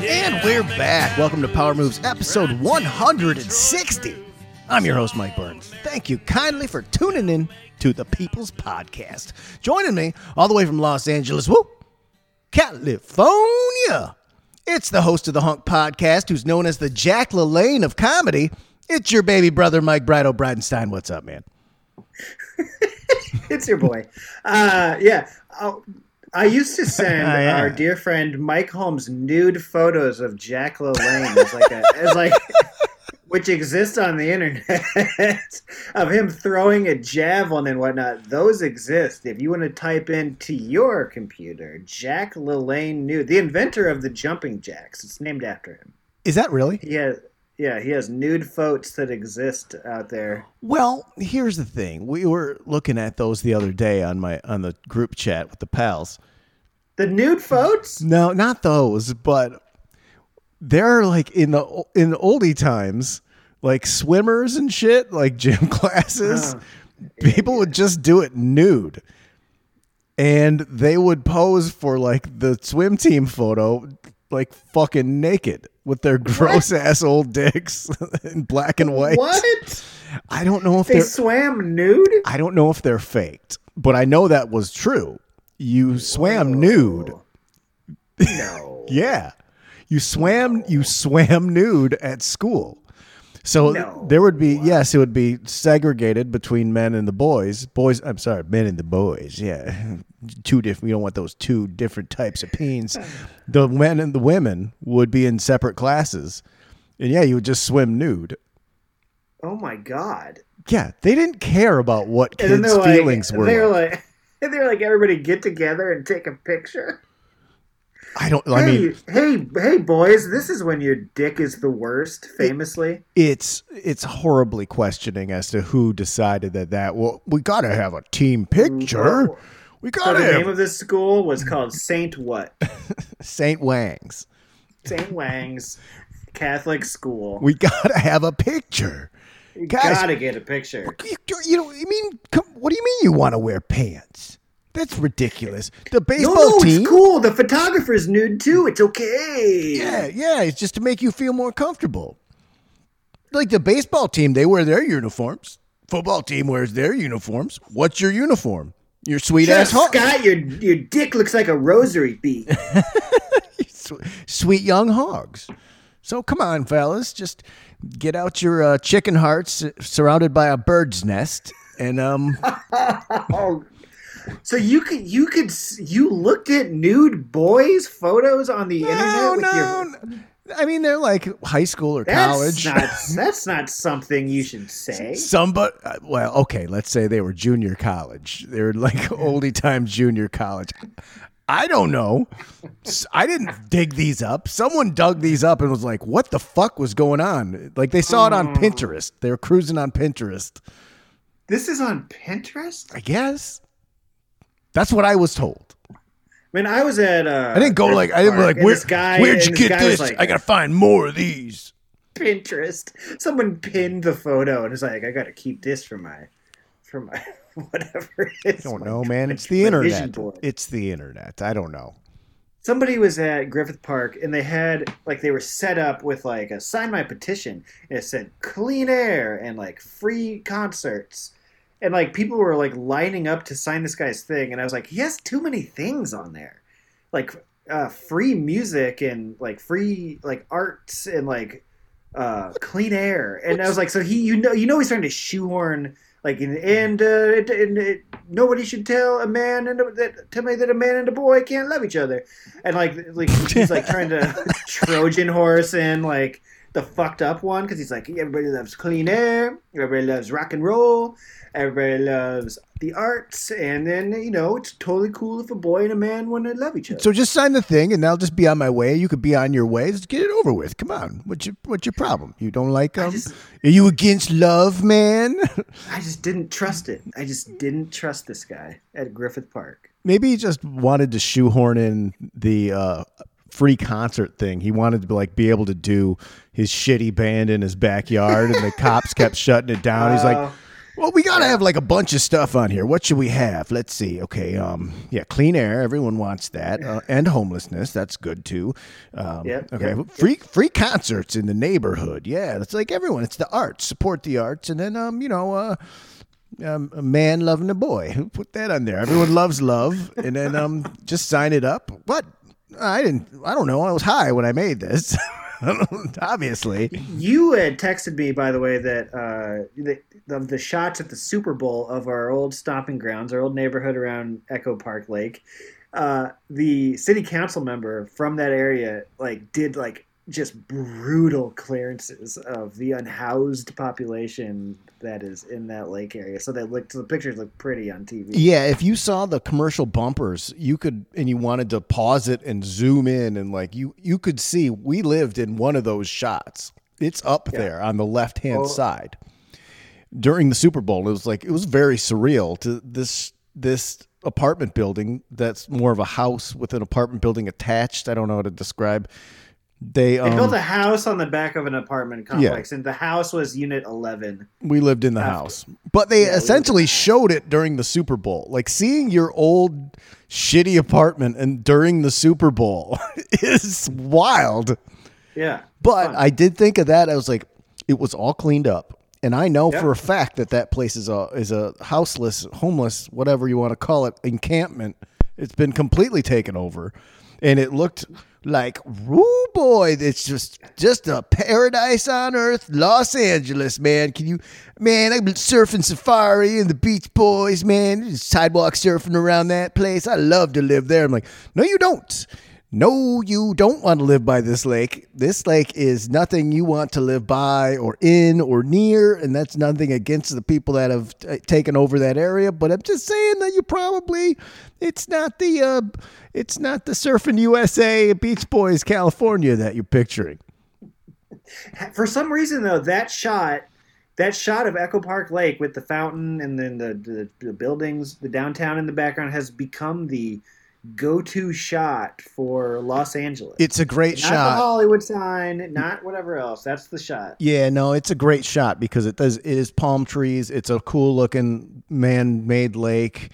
And we're back. Welcome to Power moves. Episode 160. I'm your host, Mike Burns. Thank you kindly for tuning in to the People's Podcast. Joining me all the way from Los Angeles, whoop, California. It's the host of the Hunk Podcast, who's known as the Jack LaLanne of comedy. It's your baby brother, Mike Brido Bridenstine. What's up, man? it's your boy. Uh, yeah. Oh, I used to send Oh, yeah. our dear friend Mike Holmes nude photos of Jack LaLanne as like a, as like which exists on the internet of him throwing a javelin and whatnot. Those exist. If you want to type into your computer, Jack LaLanne nude, the inventor of the jumping jacks. It's named after him. Is that really? He has yeah, he has nude photos that exist out there. Well, here's the thing. We were looking at those the other day on my on the group chat with the pals. The nude photos? No, not those, but they're like in the in the oldie times, like swimmers and shit, like gym classes. Oh, people would just do it nude. And they would pose for like the swim team photo like fucking naked with their gross ass old dicks in black and white. What? I don't know if They swam nude? I don't know if they're faked, but I know that was true. You swam nude. No. Yeah. You swam you swam nude at school. So No. there would be yes, it would be segregated between men and the boys. Boys I'm sorry, men and the boys. Yeah. Two different we don't want those two different types of peens. The men and the women would be in separate classes. And yeah, you would just swim nude. Oh my god. Yeah, they didn't care about what kids' they're like, feelings were. they're like. like, they're like, everybody get together and take a picture. I don't I hey, mean hey, hey, boys! This is when your dick is the worst. Famously, it's it's horribly questioning as to who decided that that well we got to have a team picture. Mm-hmm. We so got the to name of this school was called Saint what? Saint Wang's. Saint Wang's Catholic School. We got to have a picture. You guys- gotta get a picture. You, you know, I mean, come, what do you mean you want to wear pants? That's ridiculous. The No, baseball no, team. it's cool. The photographer's nude too. It's okay. Yeah, yeah, it's just to make you feel more comfortable. Like the baseball team, they wear their uniforms. Football team wears their uniforms. What's your uniform? Your sweet Shut ass up. Scott, your your dick looks like a rosary bead. Sweet young hogs. So come on, fellas, just get out your uh, chicken hearts uh, surrounded by a bird's nest, and um, Oh, so you could you could you looked at nude boys photos on the no, internet with no, your I mean they're like high school or that's college. not that's not something you should say. Somebody, uh, well, okay, let's say they were junior college. They were like oldie time junior college. I don't know. I didn't dig these up. Someone dug these up and was like, "What the fuck was going on?" Like they saw it on Pinterest. They were cruising on Pinterest. This is on Pinterest. I guess that's what I was told. I mean, I was at. Uh, I didn't go like I didn't like, Where, this guy, "Where'd you get this?" Like, I gotta find more of these. Pinterest. Someone pinned the photo and was like, "I got to keep this for my, for my whatever." It is. I don't know, man. It's the internet. board. It's the internet. I don't know. somebody was at Griffith Park and they had like they were set up with like a sign my petition and it said clean air and like free concerts and like people were like lining up to sign this guy's thing and I was like he has too many things on there. Like uh, free music and like free like arts and like uh, clean air. And I was like so he you know you know he's trying to shoehorn like and, and, uh, it, and it, nobody should tell a man and a, that tell me that a man and a boy can't love each other. And like like he's like trying to Trojan horse and like the fucked up one because he's like everybody loves clean air, everybody loves rock and roll, everybody loves the arts, and then you know it's totally cool if a boy and a man want to love each other. So just sign the thing, and I'll just be on my way. You could be on your way. Just get it over with. Come on. What's your What's your problem? You don't like um? just- are you against love, man? I just didn't trust it. I just didn't trust this guy at Griffith Park. Maybe he just wanted to shoehorn in the uh, free concert thing. He wanted to be like be able to do his shitty band in his backyard, and the cops kept shutting it down. He's like, Oh. "Well, we gotta have like a bunch of stuff on here. What should we have? Let's see. Okay, um, yeah, clean air. Everyone wants that, uh, and homelessness. That's good too. Um, Yep, okay, yep, free free concerts in the neighborhood. Yeah, it's like everyone. It's the arts. Support the arts, and then um, you know, uh." um, a man loving a boy. Who put that on there? Everyone loves love, and then um, just sign it up. What? I didn't. I don't know. I was high when I made this. Obviously, You had texted me, by the way, that uh, the, the the shots at the Super Bowl of our old stomping grounds, our old neighborhood around Echo Park Lake. Uh, the city council member from that area, like, did like just brutal clearances of the unhoused population that is in that lake area. So they looked. The pictures look pretty on TV. yeah. If you saw the commercial bumpers, you could, and you wanted to pause it and zoom in, and like you, you could see we lived in one of those shots. It's up there on the left hand Oh. side. during the Super Bowl. It was like it was very surreal to this this apartment building that's more of a house with an apartment building attached. I don't know how to describe. They They um, built a house on the back of an apartment complex, and the house was Unit Eleven. we lived in the house, but they Yeah, we lived in essentially showed it during the Super Bowl. Like seeing your old shitty apartment and during the Super Bowl is wild. Yeah, But Fun. I did think of that. I was like, it was all cleaned up, and I know Yeah. for a fact that that place is a is a houseless, homeless, whatever you want to call it, encampment. It's been completely taken over, and it looked like, woo boy, it's just just a paradise on earth, Los Angeles, man. Can you, man? I've been surfing safari and the Beach Boys, man, sidewalk surfing around that place. I love to live there. I'm like, no, you don't. No, you don't want to live by this lake. This lake is nothing you want to live by or in or near, and that's nothing against the people that have t- taken over that area. But I'm just saying that you probably it's not the uh, it's not the Surfing USA Beach Boys California that you're picturing. For some reason, though, that shot, that shot of Echo Park Lake with the fountain and then the, the, the buildings, the downtown in the background has become the go-to shot for Los Angeles. It's a great not shot. the Hollywood sign, not whatever else. That's the shot. Yeah, no, it's a great shot because it does. It is palm trees. It's a cool looking man-made lake,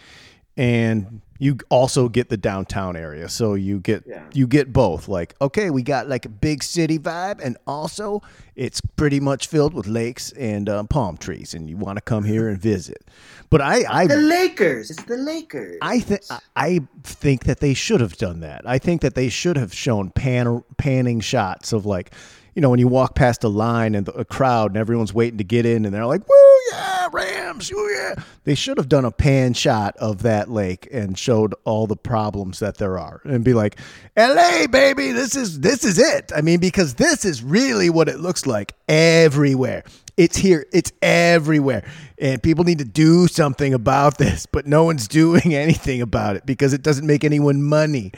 and you also get the downtown area. So you get Yeah. you get both. Like, okay, we got like a big city vibe, and also it's pretty much filled with lakes and um, palm trees, and you want to come here and visit. But I, i The Lakers. It's the Lakers. I think I think that they should have done that. I think that they should have shown pan panning shots of like, you know, when you walk past a line and the, a crowd and everyone's waiting to get in and they're like, "Woo yeah, Rams, woo yeah!" They should have done a pan shot of that lake and showed all the problems that there are and be like, "L.A. baby, this is this is it." I mean, because this is really what it looks like everywhere. It's here. It's everywhere. And people need to do something about this, but no one's doing anything about it because it doesn't make anyone money.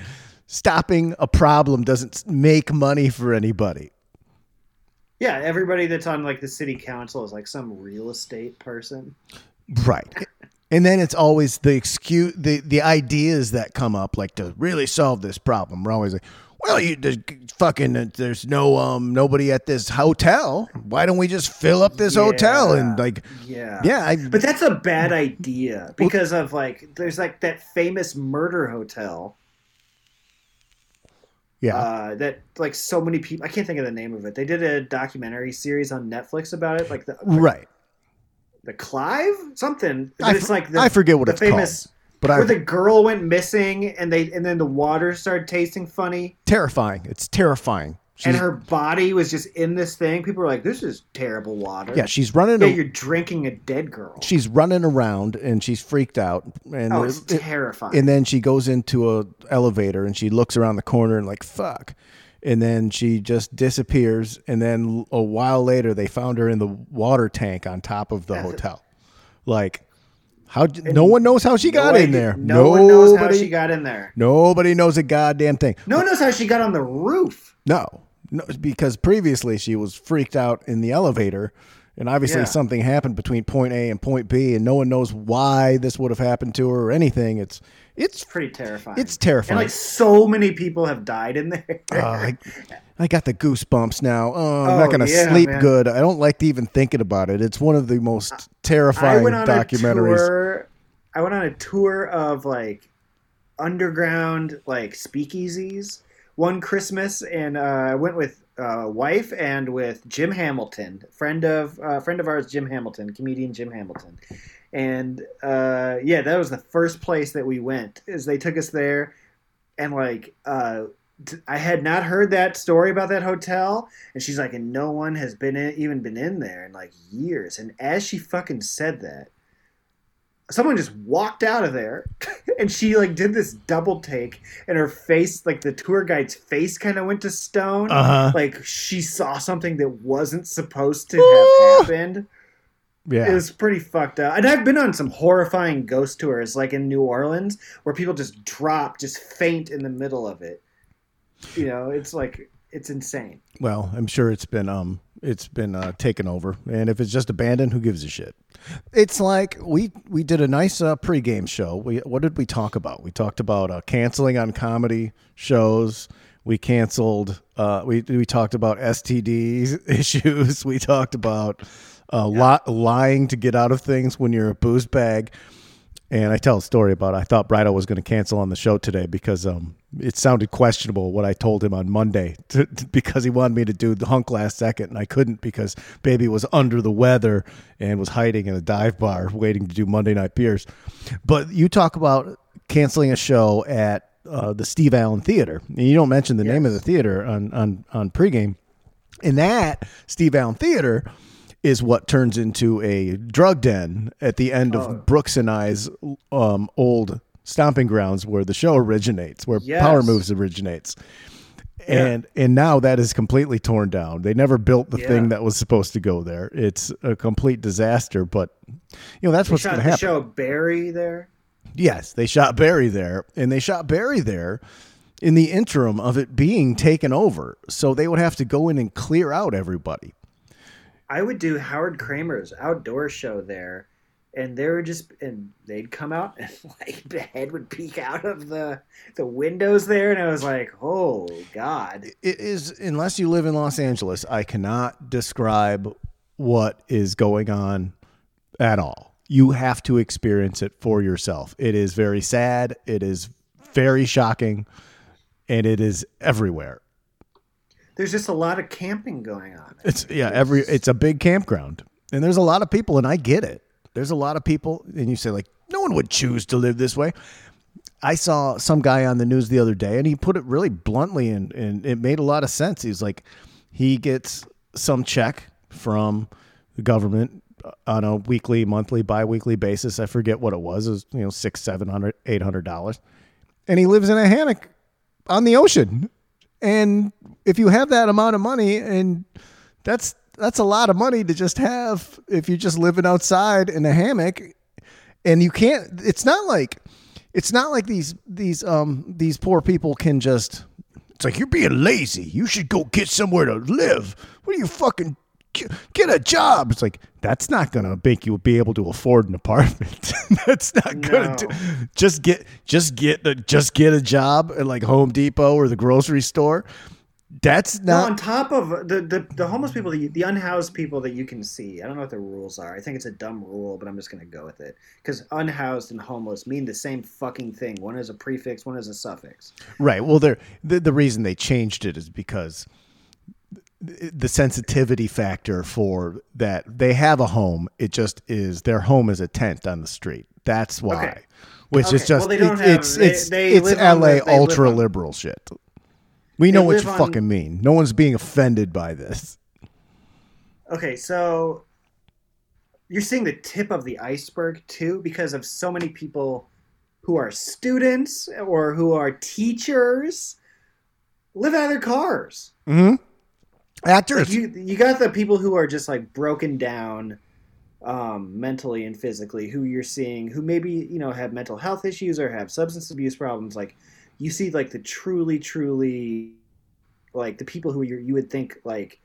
Stopping a problem doesn't make money for anybody. Yeah, everybody that's on like the city council is like some real estate person. Right. And then it's always the excuse, the, the ideas that come up, like to really solve this problem. We're always like, well, you there's fucking there's no um nobody at this hotel. Why don't we just fill up this hotel and like Yeah. yeah, I, But that's a bad idea because of like there's like that famous murder hotel yeah. uh, that like so many people I can't think of the name of it. They did a documentary series on Netflix about it, like the right. the Clive something. I it's f- like the, I forget what the it's famous called. But I where the girl went missing and they and then the water started tasting funny terrifying. It's terrifying. And her body was just in this thing. People were like, "This is terrible water." yeah, she's running. yeah, a- you're drinking a dead girl. she's running around and she's freaked out. And oh, it- it's it- terrifying. and then she goes into a elevator and she looks around the corner and like fuck and then she just disappears. And then a while later, they found her in the water tank on top of the hotel. Like, how? No one knows how she got No in there. No one knows how she got in there. Nobody knows a goddamn thing. No one knows how she got on the roof. No, no, because previously she was freaked out in the elevator, and obviously Yeah. something happened between point A and point B, and no one knows why this would have happened to her or anything. It's it's. Pretty terrifying. It's terrifying. And like so many people have died in there. Uh, I, I got the goosebumps now. Oh, I'm Oh, not gonna yeah, sleep man. good. I don't like even thinking about it. It's one of the most I terrifying went on documentaries. a tour. I went on a tour of like underground like speakeasies one Christmas, and uh, I went with uh, wife and with Jim Hamilton, friend of uh, friend of ours, Jim Hamilton, comedian Jim Hamilton, and uh, yeah, that was the first place that we went. Is they took us there, and like. Uh, t- I had not heard that story about that hotel, and she's like, and no one has been in, even been in there in like years. And as she fucking said that, someone just walked out of there, and she like did this double take, and her face, like the tour guide's face, kind of went to stone. Uh huh. Like she saw something that wasn't supposed to have happened. Yeah. It was pretty fucked up. And I've been on some horrifying ghost tours, like in New Orleans, where people just drop, just faint in the middle of it. You know, it's like it's insane. Well, I'm sure it's been um it's been uh, taken over, and if it's just abandoned, who gives a shit? It's like we we did a nice uh, pregame show. We what did we talk about? We talked about uh, canceling on comedy shows. We canceled. Uh, we we talked about STDs issues. We talked about uh, li- lying to get out of things when you're a booze bag. And I tell a story about I thought Brido was going to cancel on the show today because um, it sounded questionable what I told him on Monday to, to- because he wanted me to do the hunk last second and I couldn't because baby was under the weather and was hiding in a dive bar waiting to do Monday night beers. But you talk about canceling a show at uh, the Steve Allen Theater. And you don't mention the name of the theater on on on pregame. And that Steve Allen Theater is what turns into a drug den at the end of Brooks and I's um, old stomping grounds where the show originates, where Yes. Power Moves originates. And and now that is completely torn down. They never built the Yeah. thing that was supposed to go there. It's a complete disaster, but you know that's what's going to happen. show Barry there. Yes, they shot Barry there, and they shot Barry there in the interim of it being taken over. So they would have to go in and clear out everybody. I would do Howard Kremer's outdoor show there, and they were just and they'd come out and like the head would peek out of the the windows there, and I was like, oh god. It is unless you live in Los Angeles, I cannot describe what is going on at all. You have to experience it for yourself. It is very sad, it is very shocking, and it is everywhere. There's just a lot of camping going on. It's yeah, every it's a big campground, and there's a lot of people, and I get it. There's a lot of people, and you say like, no one would choose to live this way. I saw some guy on the news the other day, and he put it really bluntly, and and it made a lot of sense. He's like, he gets some check from the government on a weekly, monthly, biweekly basis. I forget what it was. It was you know six, seven hundred, eight hundred dollars, and he lives in a hammock on the ocean. And if you have that amount of money, and that's that's a lot of money to just have if you're just living outside in a hammock, and you can't. It's not like it's not like these these um these poor people can just. It's like you're being lazy. You should go get somewhere to live. What are you fucking get- a job? It's like that's not gonna make you be able to afford an apartment. that's not gonna No. do. Just get just get the just get a job at like Home Depot or the grocery store. That's No, not on top of the, the the homeless people, you, the unhoused people that you can see. I don't know what the rules are. I think it's a dumb rule, but I'm just gonna go with it because unhoused and homeless mean the same fucking thing. One is a prefix, one is a suffix. Right. Well, they're, the the reason they changed it is because the sensitivity factor for that they have a home. It just is their home is a tent on the street. That's why. Okay. Which Okay. is just Well, it- have- it's they- it's they it's LA the- ultra liberal shit. We know what you on- fucking mean. No one's being offended by this. Okay, so you're seeing the tip of the iceberg too, because of so many people who are students or who are teachers live out of their cars. Actors. You you got the people who are just like broken down um, mentally and physically, who you're seeing, who maybe you know have mental health issues or have substance abuse problems. Like you see, like the truly, truly, like the people who you you would think like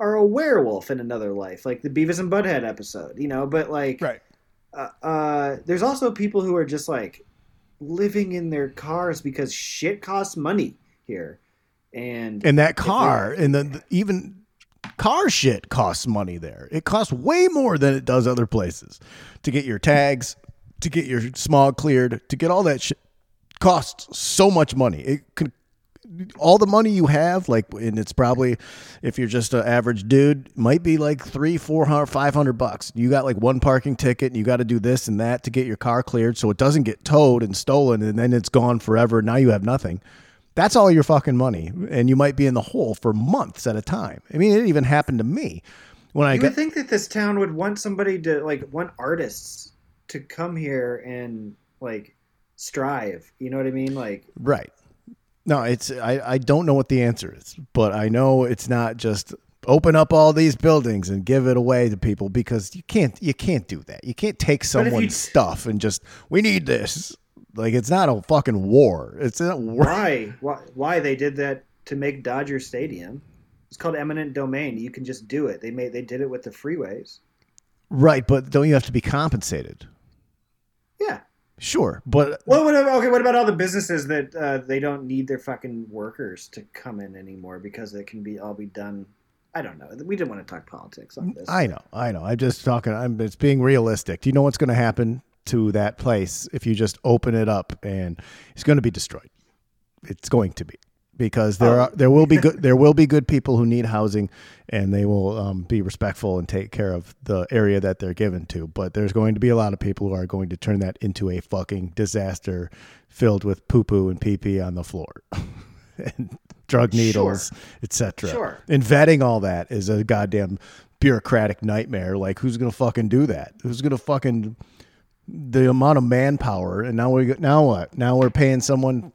are a werewolf in another life, like the Beavis and Butthead episode, you know. But like, right. uh, uh, there's also people who are just like living in their cars because shit costs money here, and And that car, and the, the- even car shit costs money there. It costs way more than it does other places to get your tags, to get your smog cleared, to get all that shit. Costs so much money. It could all the money you have, like, and it's probably if you're just an average dude, might be like three, four hundred, five hundred bucks. You got like one parking ticket, and you got to do this and that to get your car cleared, so it doesn't get towed and stolen, and then it's gone forever. Now you have nothing. That's all your fucking money, and you might be in the hole for months at a time. I mean, it even happened to me when I you got. would think that this town would want somebody to like want artists to come here and like strive. You know what I mean? Like Right. No, it's I, I don't know what the answer is, but I know it's not just open up all these buildings and give it away to people because you can't you can't do that. You can't take if you- someone's stuff and just we need this. Like it's not a fucking war. It's not war. why why why they did that to make Dodger Stadium? It's called eminent domain. You can just do it. They made they did it with the freeways. Right, but don't you have to be compensated? Yeah. Sure, but Well, what about, okay. What about all the businesses that uh, they don't need their fucking workers to come in anymore because it can be all be done? I don't know. We didn't want to talk politics on this. I know, I know. I'm just talking. I'm it's being realistic. Do you know what's going to happen to that place if you just open it up and it's going to be destroyed? It's going to be because there Oh. are there will be good there will be good people who need housing and they will um, be respectful and take care of the area that they're given to. But there's going to be a lot of people who are going to turn that into a fucking disaster filled with poo poo and pee pee on the floor. and drug needles, etc. Sure. And vetting all that is a goddamn bureaucratic nightmare. Like, who's gonna fucking do that? Who's gonna fucking the amount of manpower? And now we now what? Now we're paying someone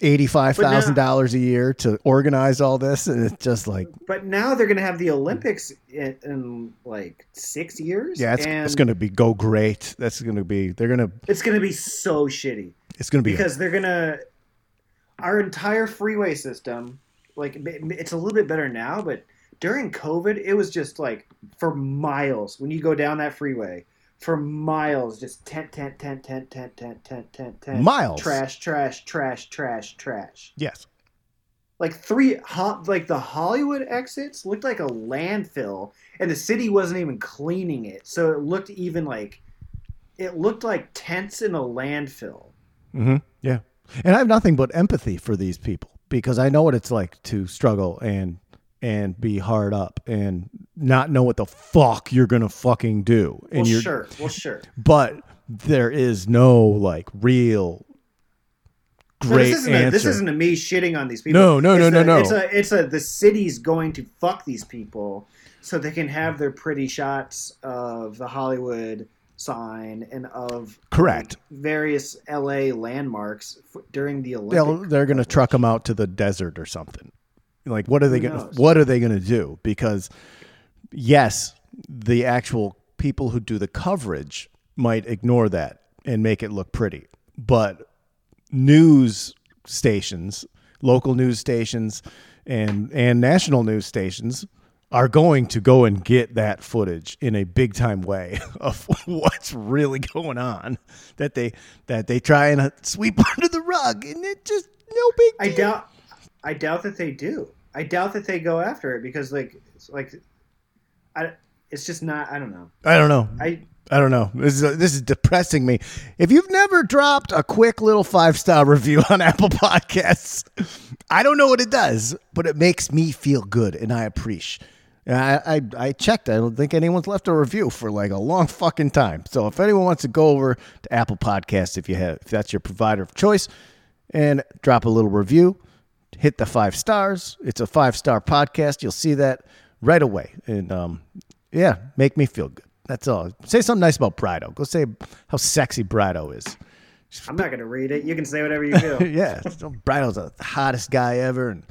eighty five thousand dollars a year to organize all this, and it's just like, But now they're going to have the Olympics in, in like six years. yeah, it's, it's gonna be go great. That's gonna be they're gonna it's going to be so shitty. it's gonna be because they're gonna our entire freeway system like it's a little bit better now but during covid it was just like for miles when you go down that freeway for miles just tent tent tent tent tent tent tent tent tent Miles? trash trash trash trash trash yes. like three ho- like the hollywood exits looked like a landfill and the city wasn't even cleaning it so it looked even like it looked like tents in a landfill hmm Yeah. And I have nothing but empathy for these people because I know what it's like to struggle and and be hard up and not know what the fuck you're gonna fucking do. And well you're sure well sure but there is no like real No, great this isn't answer. A, this isn't a me shitting on these people. No, no, no, It's no, a- no. It's a it's a the city's going to fuck these people so they can have their pretty shots of the Hollywood sign and of Correct. various LA landmarks f- during the They'll, Olympics. they're gonna truck them out to the desert or something. Like what are they gonna what are they gonna do? Because yes, the actual people who do the coverage might ignore that and make it look pretty. But news stations, local news stations and and national news stations are going to go and get that footage in a big time way of what's really going on that they that they try and sweep under the rug and it just no big I deal. doubt I doubt that they do. I doubt that they go after it because like it's like I it's just not I don't know. I don't know. I I don't know. This is this is depressing me. If you've never dropped a quick little five star review on Apple Podcasts, I don't know what it does, but it makes me feel good, and I appreciate. I, I I checked. I don't think anyone's left a review for like a long fucking time. So if anyone wants to go over to Apple Podcasts, if you have, if that's your provider of choice, and drop a little review, hit the five stars. It's a five star podcast. You'll see that right away, and um, yeah, make me feel good. That's all. Say something nice about Brido. Go say how sexy Brido is. I'm not gonna read it. You can say whatever you feel. yeah, so Brido's the hottest guy ever, and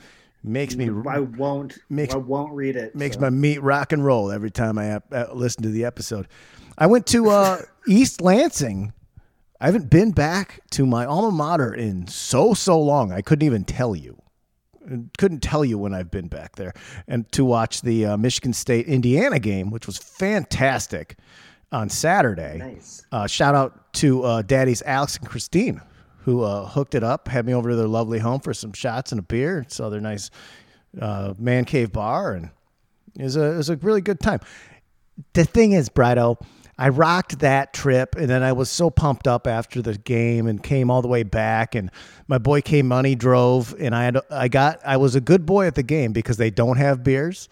makes me I won't. Makes- I won't read it. makes so. my meat rock and roll every time I uh, listen to the episode. I went to uh, East Lansing. I haven't been back to my alma mater in so so long. I couldn't even tell you. Couldn't tell you when I've been back there, and to watch the uh, Michigan State Indiana game, which was fantastic on Saturday. Nice. Uh, shout out to uh, Daddy's Alex and Christine, who uh, hooked it up, had me over to their lovely home for some shots and a beer. Saw their nice uh, man cave bar, and it was a it was a really good time. The thing is, Brido, I rocked that trip, and then I was so pumped up after the game, and came all the way back. And my boy K Money drove, and I had I got I was a good boy at the game because they don't have beers.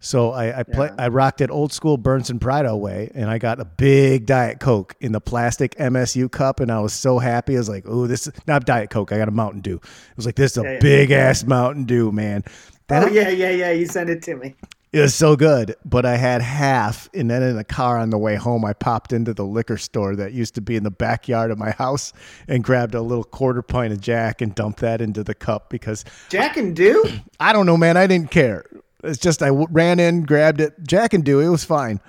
So I I, play, I rocked it old school Burns and Pride way, and I got a big Diet Coke in the plastic MSU cup, and I was so happy. I was like, "Oh, this is not Diet Coke. I got a Mountain Dew." It was like, "This is a Yeah, yeah. big ass Mountain Dew, man." That Oh yeah, yeah, yeah. You sent it to me. It was so good, but I had half, and then in the car on the way home, I popped into the liquor store that used to be in the backyard of my house and grabbed a little quarter pint of Jack and dumped that into the cup because Jack and Do. I don't know, man. I didn't care. It's just I w- ran in, grabbed it, Jack and Dew. It was fine,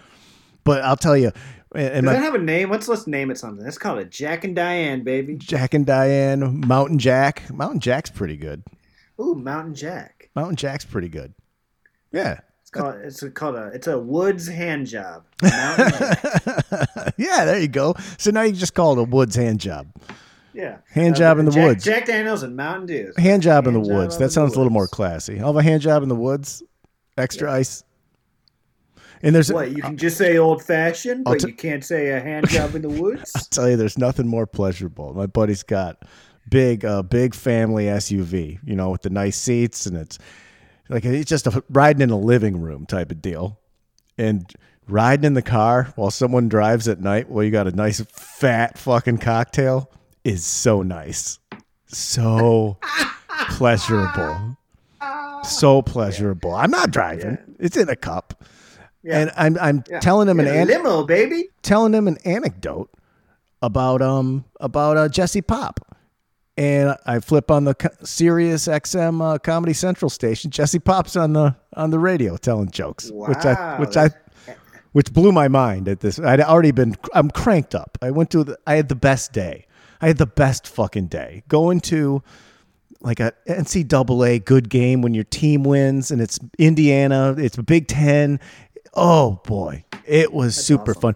but I'll tell you, and Does that have a name? Let's let's name it something. Let's call it Jack and Diane, baby. Jack and Diane, Mountain Jack. Mountain Jack's pretty good. Ooh, Mountain Jack. Mountain Jack's pretty good. Yeah. It's called it's called a it's a woods hand job. Yeah, there you go. So now you just call it a woods hand job. Yeah. Hand job in the Jack, woods. Jack Daniels and Mountain Dew. Hand job in the job woods. That sounds a little more classy. I'll have a hand job in the woods. Extra ice. And there's What you can just say old fashioned, but t- you can't say a hand job in the woods. I'll tell you there's nothing more pleasurable. My buddy's got big uh big family SUV, you know, with the nice seats and it's like it's just a riding in a living room type of deal. And riding in the car while someone drives at night while you got a nice fat fucking cocktail is so nice. So pleasurable. So pleasurable. I'm not driving. It's in a cup. Yeah. And I'm I'm Yeah. telling him an Yeah, an- limo, baby. telling him an anecdote about um about uh, Jesse Popp. And I flip on the Sirius XM uh, Comedy Central station. Jesse Popp's on the on the radio telling jokes, which I which I which blew my mind at this. I'd already been I'm cranked up. I went to the, I had the best day. I had the best fucking day. Going to like a NCAA good game when your team wins and it's Indiana, it's Big Ten. Oh boy, it was super fun.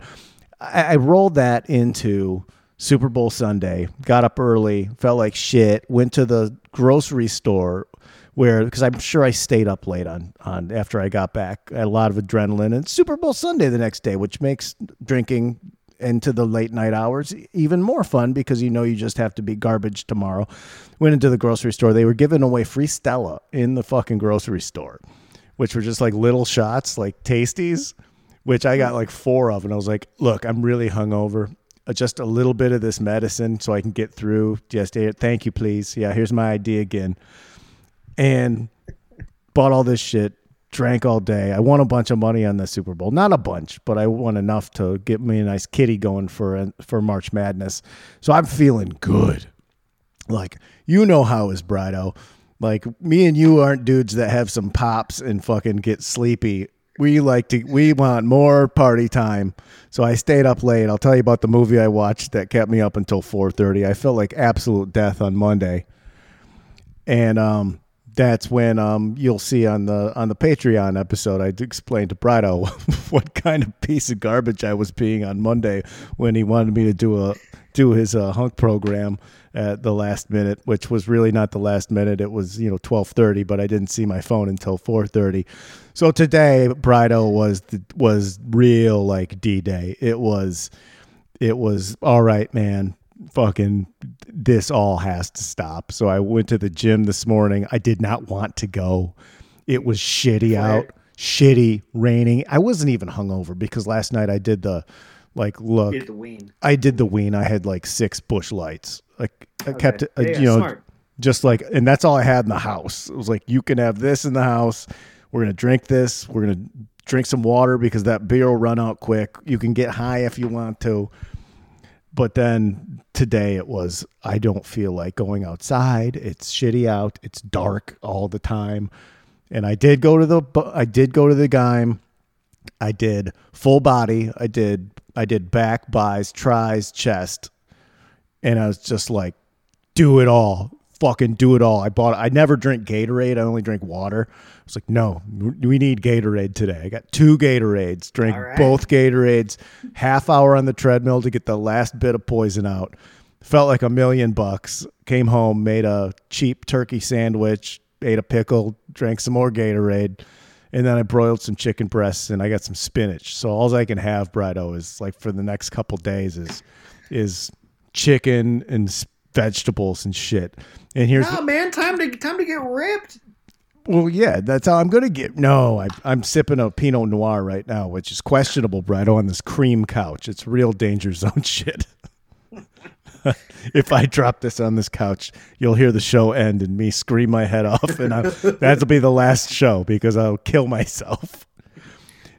I, I rolled that into Super Bowl Sunday. Got up early, felt like shit. Went to the grocery store where because I'm sure I stayed up late on on after I got back. I had a lot of adrenaline and Super Bowl Sunday the next day, which makes drinking into the late night hours even more fun because you know you just have to be garbage tomorrow. Went into the grocery store. They were giving away free Stella in the fucking grocery store, which were just like little shots, like tasties, which I got like four of. And I was like, look, I'm really hungover. Uh, Just a little bit of this medicine so I can get through. Just thank you, please. Yeah, here's my ID again. And bought all this shit, drank all day. I won a bunch of money on the Super Bowl. Not a bunch, but I won enough to get me a nice kitty going for for March Madness. So I'm feeling good. Like you know how is Brido. Like me and you aren't dudes that have some pops and fucking get sleepy. We like to we want more party time. So I stayed up late. I'll tell you about the movie I watched that kept me up until 4:30. I felt like absolute death on Monday and um, that's when um, you'll see on the on the Patreon episode I explained to Brido what kind of piece of garbage I was being on Monday when he wanted me to do a do his uh, hunk program at the last minute, which was really not the last minute. It was you know twelve thirty, but I didn't see my phone until four thirty. So today, Brido was the, was real like D Day. It was it was all right, man. Fucking this all has to stop. So I went to the gym this morning. I did not want to go. It was shitty out, shitty, raining. I wasn't even hungover because last night I did the like look. Get the. I did the wean. I had like six Busch Lights. Like I kept it, uh, Yeah, you know, smart. just like, and that's all I had in the house. It was like, you can have this in the house. We're gonna drink this. We're gonna drink some water because that beer will run out quick. You can get high if you want to. but then today it was I don't feel like going outside. It's shitty out. It's dark all the time. And I did go to the I did go to the game. I did full body. I did I did back, buys, tries, chest. And I was just like do it all. Fucking do it all. I bought I never drink Gatorade. I only drink water. I was like, no, we need Gatorade today. I got two Gatorades. Drank All right. both Gatorades. Half hour on the treadmill to get the last bit of poison out. Felt like a million bucks. Came home, made a cheap turkey sandwich, ate a pickle, drank some more Gatorade, and then I broiled some chicken breasts and I got some spinach. So all I can have, Brido, is like for the next couple days is is chicken and vegetables and shit. And here's No, man, time to time to get ripped. well, yeah, that's how I'm gonna get. No, I, I'm sipping a Pinot Noir right now, which is questionable, Brido, on this cream couch. It's real danger zone shit. if I drop this on this couch, you'll hear the show end and me scream my head off, and I, that'll be the last show because I'll kill myself.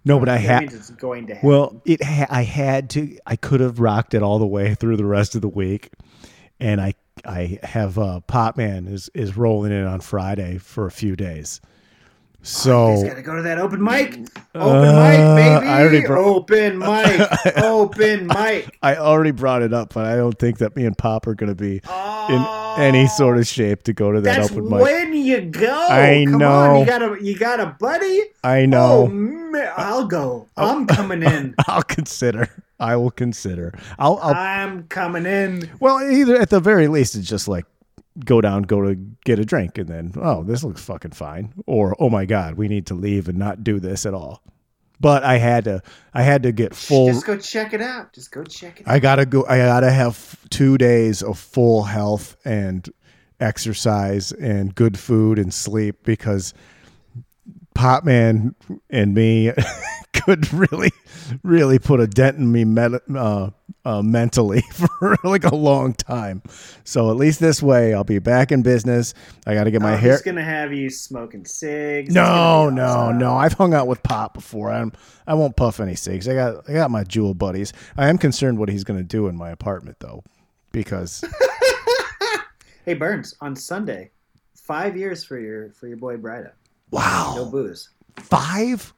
No, but I had. it's going to happen. Well, it ha- I had to. I could have rocked it all the way through the rest of the week, and I I have uh, Pop Man is is rolling in on Friday for a few days. So He's got to go to that open mic. Open Uh, mic, baby. I already bro- open mic. open mic. I already brought it up, but I don't think that me and Pop are going to be in any sort of shape to go to that open mic. when you go. I Come know. On. You got a you got a buddy. I Oh, know. man, I'll go. I'm coming in. I'll consider. I will consider. I'll. I'll I'm coming in. well, either at the very least, it's just like go down, go to get a drink, and then oh, this looks fucking fine, or oh my god, we need to leave and not do this at all. But I had to. I had to get full. Just go check it out. Just go check it out. I gotta go. I gotta have two days of full health and exercise and good food and sleep because Pop Man and me could really, really put a dent in me met, uh, uh, mentally for like a long time. So at least this way, I'll be back in business. I got to get my Oh, hair. Just gonna have you smoking cigs. No, no, awesome. no. I've hung out with Pop before. I'm I won't puff any cigs. I got I got my Juul buddies. I am concerned what he's going to do in my apartment though, because Hey Burns, on Sunday, five years for your for your boy Brido. Wow. No booze. five.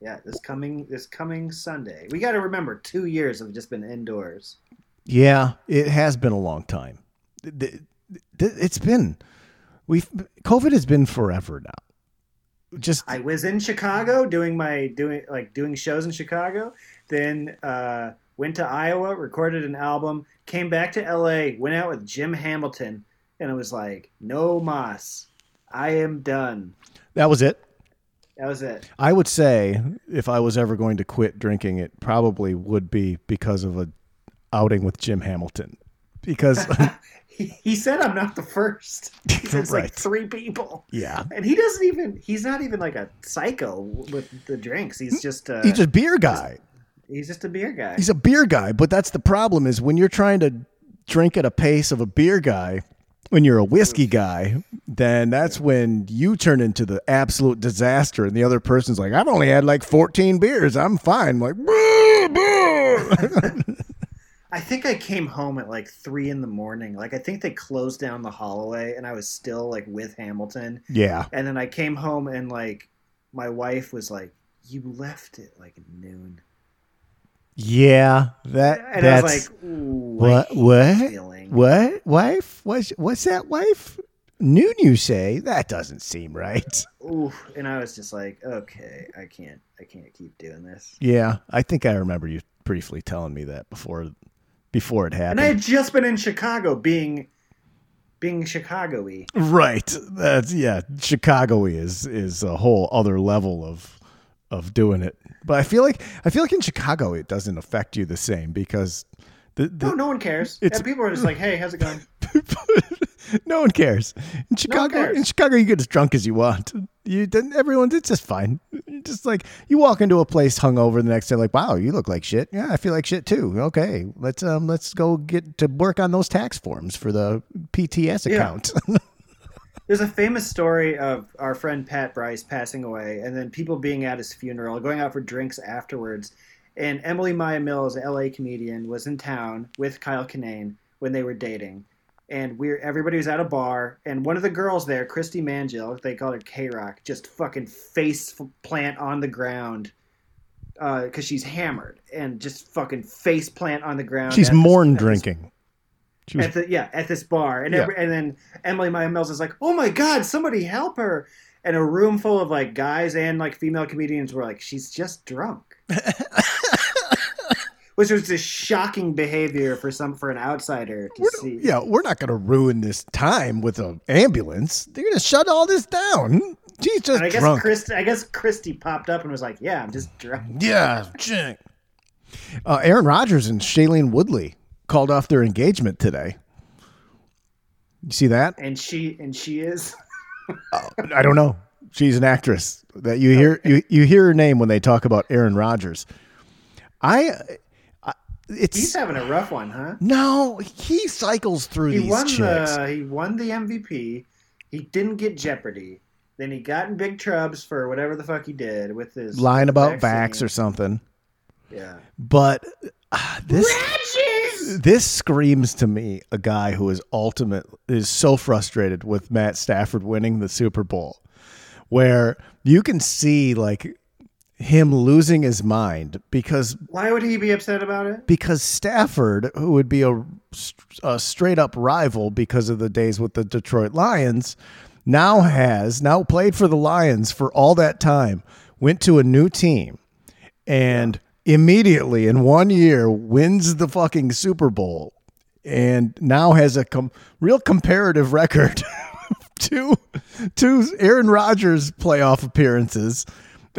Yeah, this coming this coming Sunday. We got to remember, two years have just been indoors. Yeah, it has been a long time. It's been we've COVID has been forever now. Just I was in Chicago doing my doing like doing shows in Chicago. Then uh, went to Iowa, recorded an album, came back to L.A., went out with Jim Hamilton, and it was like, no mas, I am done. that was it. That was it. I would say if I was ever going to quit drinking, it probably would be because of a outing with Jim Hamilton. Because He, he said I'm not the first. He said it's Right. like three people. yeah, And he doesn't even, he's not even like a psycho with the drinks. He's just, uh, he's a beer guy. he's just a beer guy. He's a beer guy, but that's the problem is when you're trying to drink at a pace of a beer guy, when you're a whiskey mm. guy, then that's when you turn into the absolute disaster and the other person's like, I've only had like 14 beers. I'm fine. I'm like, "Boo, boo." I think I came home at like three in the morning. Like I think they closed down the Holloway, and I was still like with Hamilton. yeah. And then I came home, and like my wife was like, "You left it like noon," Yeah. That, and that's I was like, what, what, feeling. what, wife? What's, what's that, wife? Noon, you say? That doesn't seem right. Ooh, and I was just like, "Okay, I can't, I can't keep doing this." Yeah. I think I remember you briefly telling me that before, before it happened. And I had just been in Chicago, being, being Chicago-y. Right. That's yeah. Chicagoy is is a whole other level of of doing it. But I feel like I feel like in Chicago it doesn't affect you the same because the, No, the no one cares. It's- and people are just like, "Hey, how's it going?" no one cares. In Chicago cares. in Chicago you get as drunk as you want. You then everyone it's just fine. Just like you walk into a place hungover the next day like, "Wow, you look like shit." Yeah, I feel like shit too. Okay. Let's um let's go get to work on those tax forms for the PTS Yeah. There's a famous story of our friend Pat Bryce passing away, and then people being at his funeral, going out for drinks afterwards, and Emily Maya Mills, LA comedian, was in town with Kyle Kinane when they were dating. And we're everybody was at a bar, and one of the girls there, Christy Mangill, they called her K Rock, just fucking face plant on the ground uh, because she's hammered and just fucking face plant on the ground. She's morn this drinking. Was at the yeah at this bar and Yeah. every, and then Emily Maya Mills is like oh my god somebody help her and a room full of like guys and like female comedians were like she's just drunk which was just shocking behavior for some for an outsider to We're, see yeah, we're not going to ruin this time with an ambulance. They're going to shut all this down. She's just and I guess drunk. Christy I guess Christy popped up and was like yeah I'm just drunk yeah. Uh, Aaron Rodgers and Shailene Woodley called off their engagement today. You see that? and she and she is oh, I don't know. She's an actress that you hear you, you hear her name when they talk about Aaron Rodgers. I, I it's he's having a rough one huh no, he cycles through he these won chicks. the he won the MVP he didn't get Jeopardy then he got in big trubs for whatever the fuck he did with his Lying about vaccine. vax or something. Yeah. But uh, this this screams to me a guy who is ultimate is so frustrated with Matt Stafford winning the Super Bowl, where you can see like him losing his mind because Why would he be upset about it? because Stafford, who would be a, a straight up rival because of the days with the Detroit Lions, now has now played for the Lions for all that time, went to a new team, and immediately in one year wins the fucking Super Bowl, and now has a com- real comparative record to to Aaron Rodgers playoff appearances.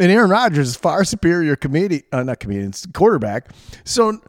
And Aaron Rodgers is far superior comedian, uh, not comedians, quarterback. So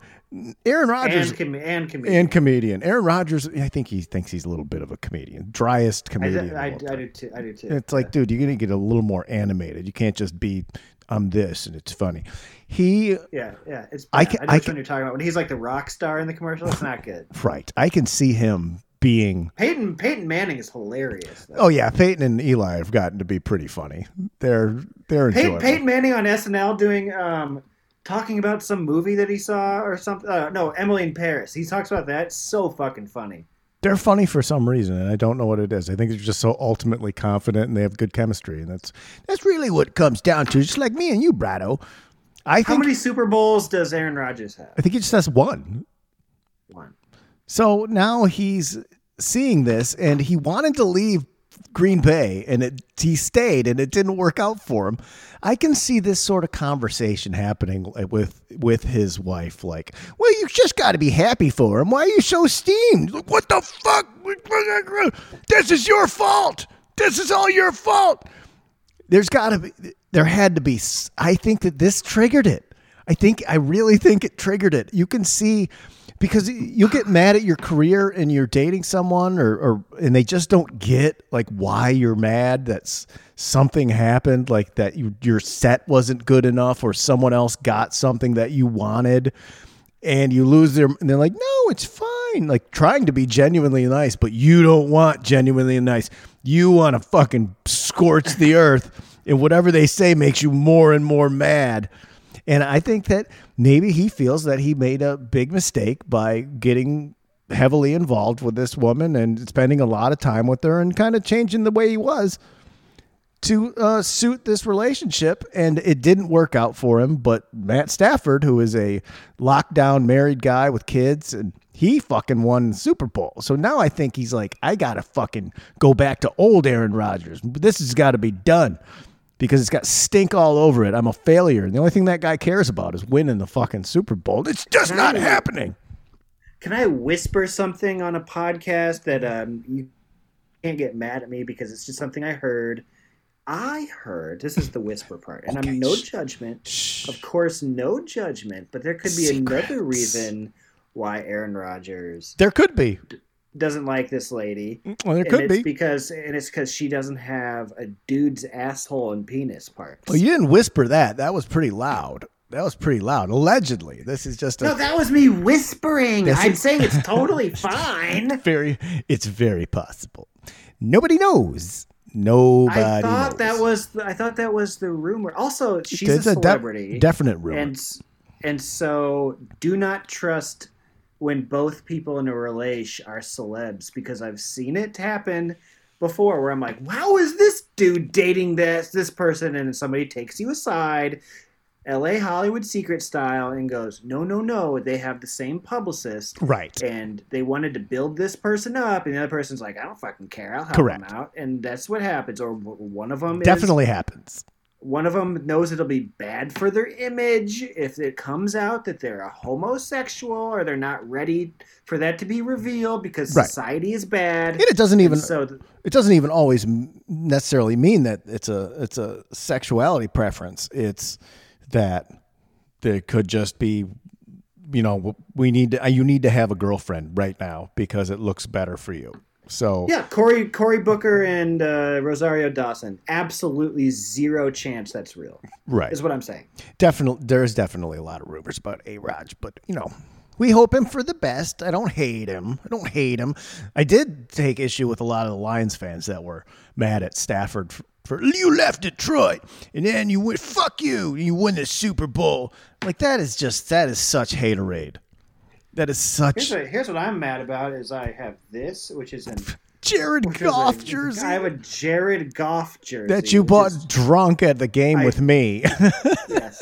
Aaron Rodgers And, com- and comedian. and comedian. Aaron Rodgers, I think he thinks he's a little bit of a comedian, driest comedian. do- of I, I do too. I do too. It's like, dude, you're gonna get a little more animated. You can't just be, I'm this and it's funny. He, yeah, yeah. It's I I, can- I know I can- you're talking about. When he's like the rock star in the commercial, it's not good. right? I can see him being. Peyton Peyton Manning is hilarious. Though. Oh yeah, Peyton and Eli have gotten to be pretty funny. They're they're Peyton, enjoyable. Peyton Manning on SNL doing um talking about some movie that he saw or something. Uh, no, Emily in Paris. He talks about that. It's so fucking funny. They're funny for some reason, and I don't know what it is. I think they're just so ultimately confident and they have good chemistry, and that's that's really what it comes down to. Just like me and you, Brido. I How many Super Bowls does Aaron Rodgers have? I think he just has one. One. So now he's seeing this and he wanted to leave Green Bay and it, he stayed and it didn't work out for him. I can see this sort of conversation happening eh, with with his wife like, "Well, you just got to be happy for him. Why are you so steamed? What the fuck? This is your fault. This is all your fault." There's got to be there had to be I think that this triggered it. I think I really think it triggered it. You can see because you'll get mad at your career and you're dating someone or, or and they just don't get like why you're mad that's something happened like that you, your set wasn't good enough or someone else got something that you wanted and you lose their and they're like no it's fine. Like trying to be genuinely nice but you don't want genuinely nice. You want to fucking scorch the earth and whatever they say makes you more and more mad and I think that maybe he feels that he made a big mistake by getting heavily involved with this woman and spending a lot of time with her and kind of changing the way he was to uh, suit this relationship. And it didn't work out for him. But Matt Stafford, who is a lockdown married guy with kids, and he fucking won the Super Bowl. So now I think he's like, I got to fucking go back to old Aaron Rodgers. This has got to be done because it's got stink all over it. I'm a failure. And the only thing that guy cares about is winning the fucking Super Bowl. It's just not happening. Can I whisper something on a podcast that um, you can't get mad at me because it's just something I heard? I heard this is the whisper part, and Okay, I'm no judgment. Shh. Of course, no judgment, but there could be Secrets. another reason why Aaron Rodgers There could be. Doesn't like this lady. Mm, well, there could it's be. because and it's because she doesn't have a dude's asshole and penis parts. Well, you didn't whisper that. That was pretty loud. That was pretty loud. Allegedly, this is just a no, that was me whispering. I'm saying it's totally fine. very. It's very possible. Nobody knows. Nobody. I thought knows. that was the, I thought that was the rumor. Also, she's It's a a de- celebrity, definite rumor. and And so do not trust when both people in a relation are celebs because I've seen it happen before where I'm like, wow, is this dude dating this this person? And somebody takes you aside, LA Hollywood secret style, and goes, no, no, no, they have the same publicist. Right. And they wanted to build this person up, and the other person's like, I don't fucking care. I'll help Correct. them out. And that's what happens. Or one of them is Definitely happens. One of them knows it'll be bad for their image if it comes out that they're a homosexual or they're not ready for that to be revealed because Right. society is bad. And it doesn't even And so th- it doesn't even always necessarily mean that it's a it's a sexuality preference. It's that there could just be you know we need to uh, you need to have a girlfriend right now because it looks better for you. So yeah, Cory Cory Booker and uh, Rosario Dawson, absolutely zero chance that's real. right. Is what I'm saying. Definitely there's definitely a lot of rumors about A Raj, but you know, we hope him for the best. I don't hate him. I don't hate him. I did take issue with a lot of the Lions fans that were mad at Stafford for, for you left Detroit and then you went fuck you and you win the Super Bowl. Like that is just that is such haterade. That is Here's such what, here's what I'm mad about is I have this, which is an Jared which is a- Goff jersey I have a Jared Goff jersey that you bought is- drunk at the game I- with me yes,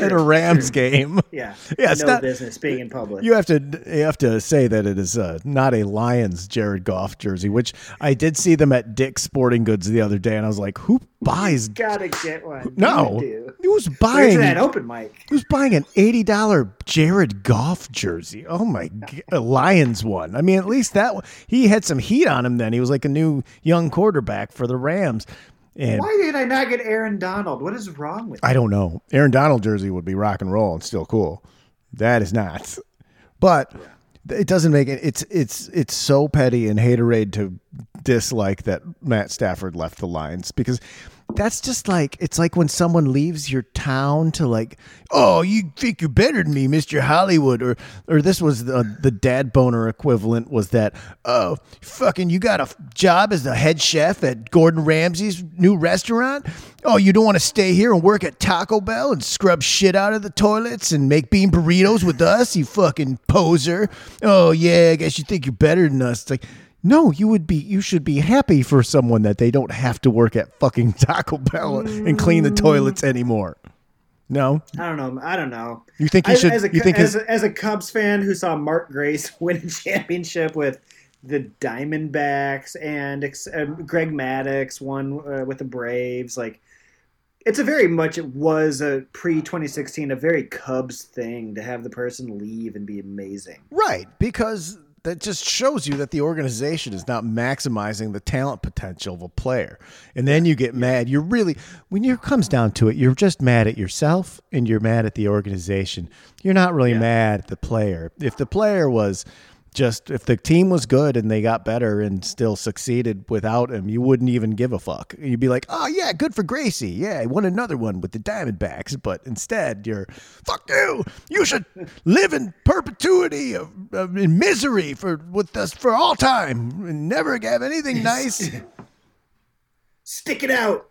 at a Rams true. game. Yeah, Yeah, it's no not- business being in public. You have to you have to say that it is uh, not a Lions Jared Goff jersey, which I did see them at Dick's Sporting Goods the other day, and I was like, "Who buys? Gotta get one. No, You who's buying? that open mic? Who's buying an eighty dollar Jared Goff jersey? Oh my, a Lions one. I mean, at least that one, he had some heat on him. Then he was like a new young quarterback for the Rams, and Why did I not get Aaron Donald? What is wrong with I don't know. Aaron Donald jersey would be rock and roll and still cool. That is not. But it doesn't make it. It's it's it's so petty and haterade to dislike that Matt Stafford left the Lions because that's just like it's like when someone leaves your town to like, oh, you think you're better than me, Mister Hollywood, or or this was the the dad boner equivalent was that oh fucking you got a job as the head chef at Gordon Ramsay's new restaurant. Oh, you don't want to stay here and work at Taco Bell and scrub shit out of the toilets and make bean burritos with us, you fucking poser. Oh yeah, I guess you think you're better than us. It's like no, you would be you should be happy for someone that they don't have to work at fucking Taco Bell and clean the toilets anymore. No? I don't know. I don't know. You think he should as a, you think as, his, a, as a Cubs fan who saw Mark Grace win a championship with the Diamondbacks and ex- uh, Greg Maddux won uh, with the Braves, like it's a very much it was a pre 2016 a very Cubs thing to have the person leave and be amazing. Right, because that just shows you that the organization is not maximizing the talent potential of a player. And then you get mad. You're really when it comes down to it, you're just mad at yourself and you're mad at the organization. You're not really mad at the player. If the player was just if the team was good and they got better and still succeeded without him, you wouldn't even give a fuck. You'd be like, "Oh yeah, good for Gracie. Yeah, he won another one with the Diamondbacks." But instead, you're, "Fuck you. You should live in perpetuity of, of in misery for with us for all time and never have anything nice. Stick it out.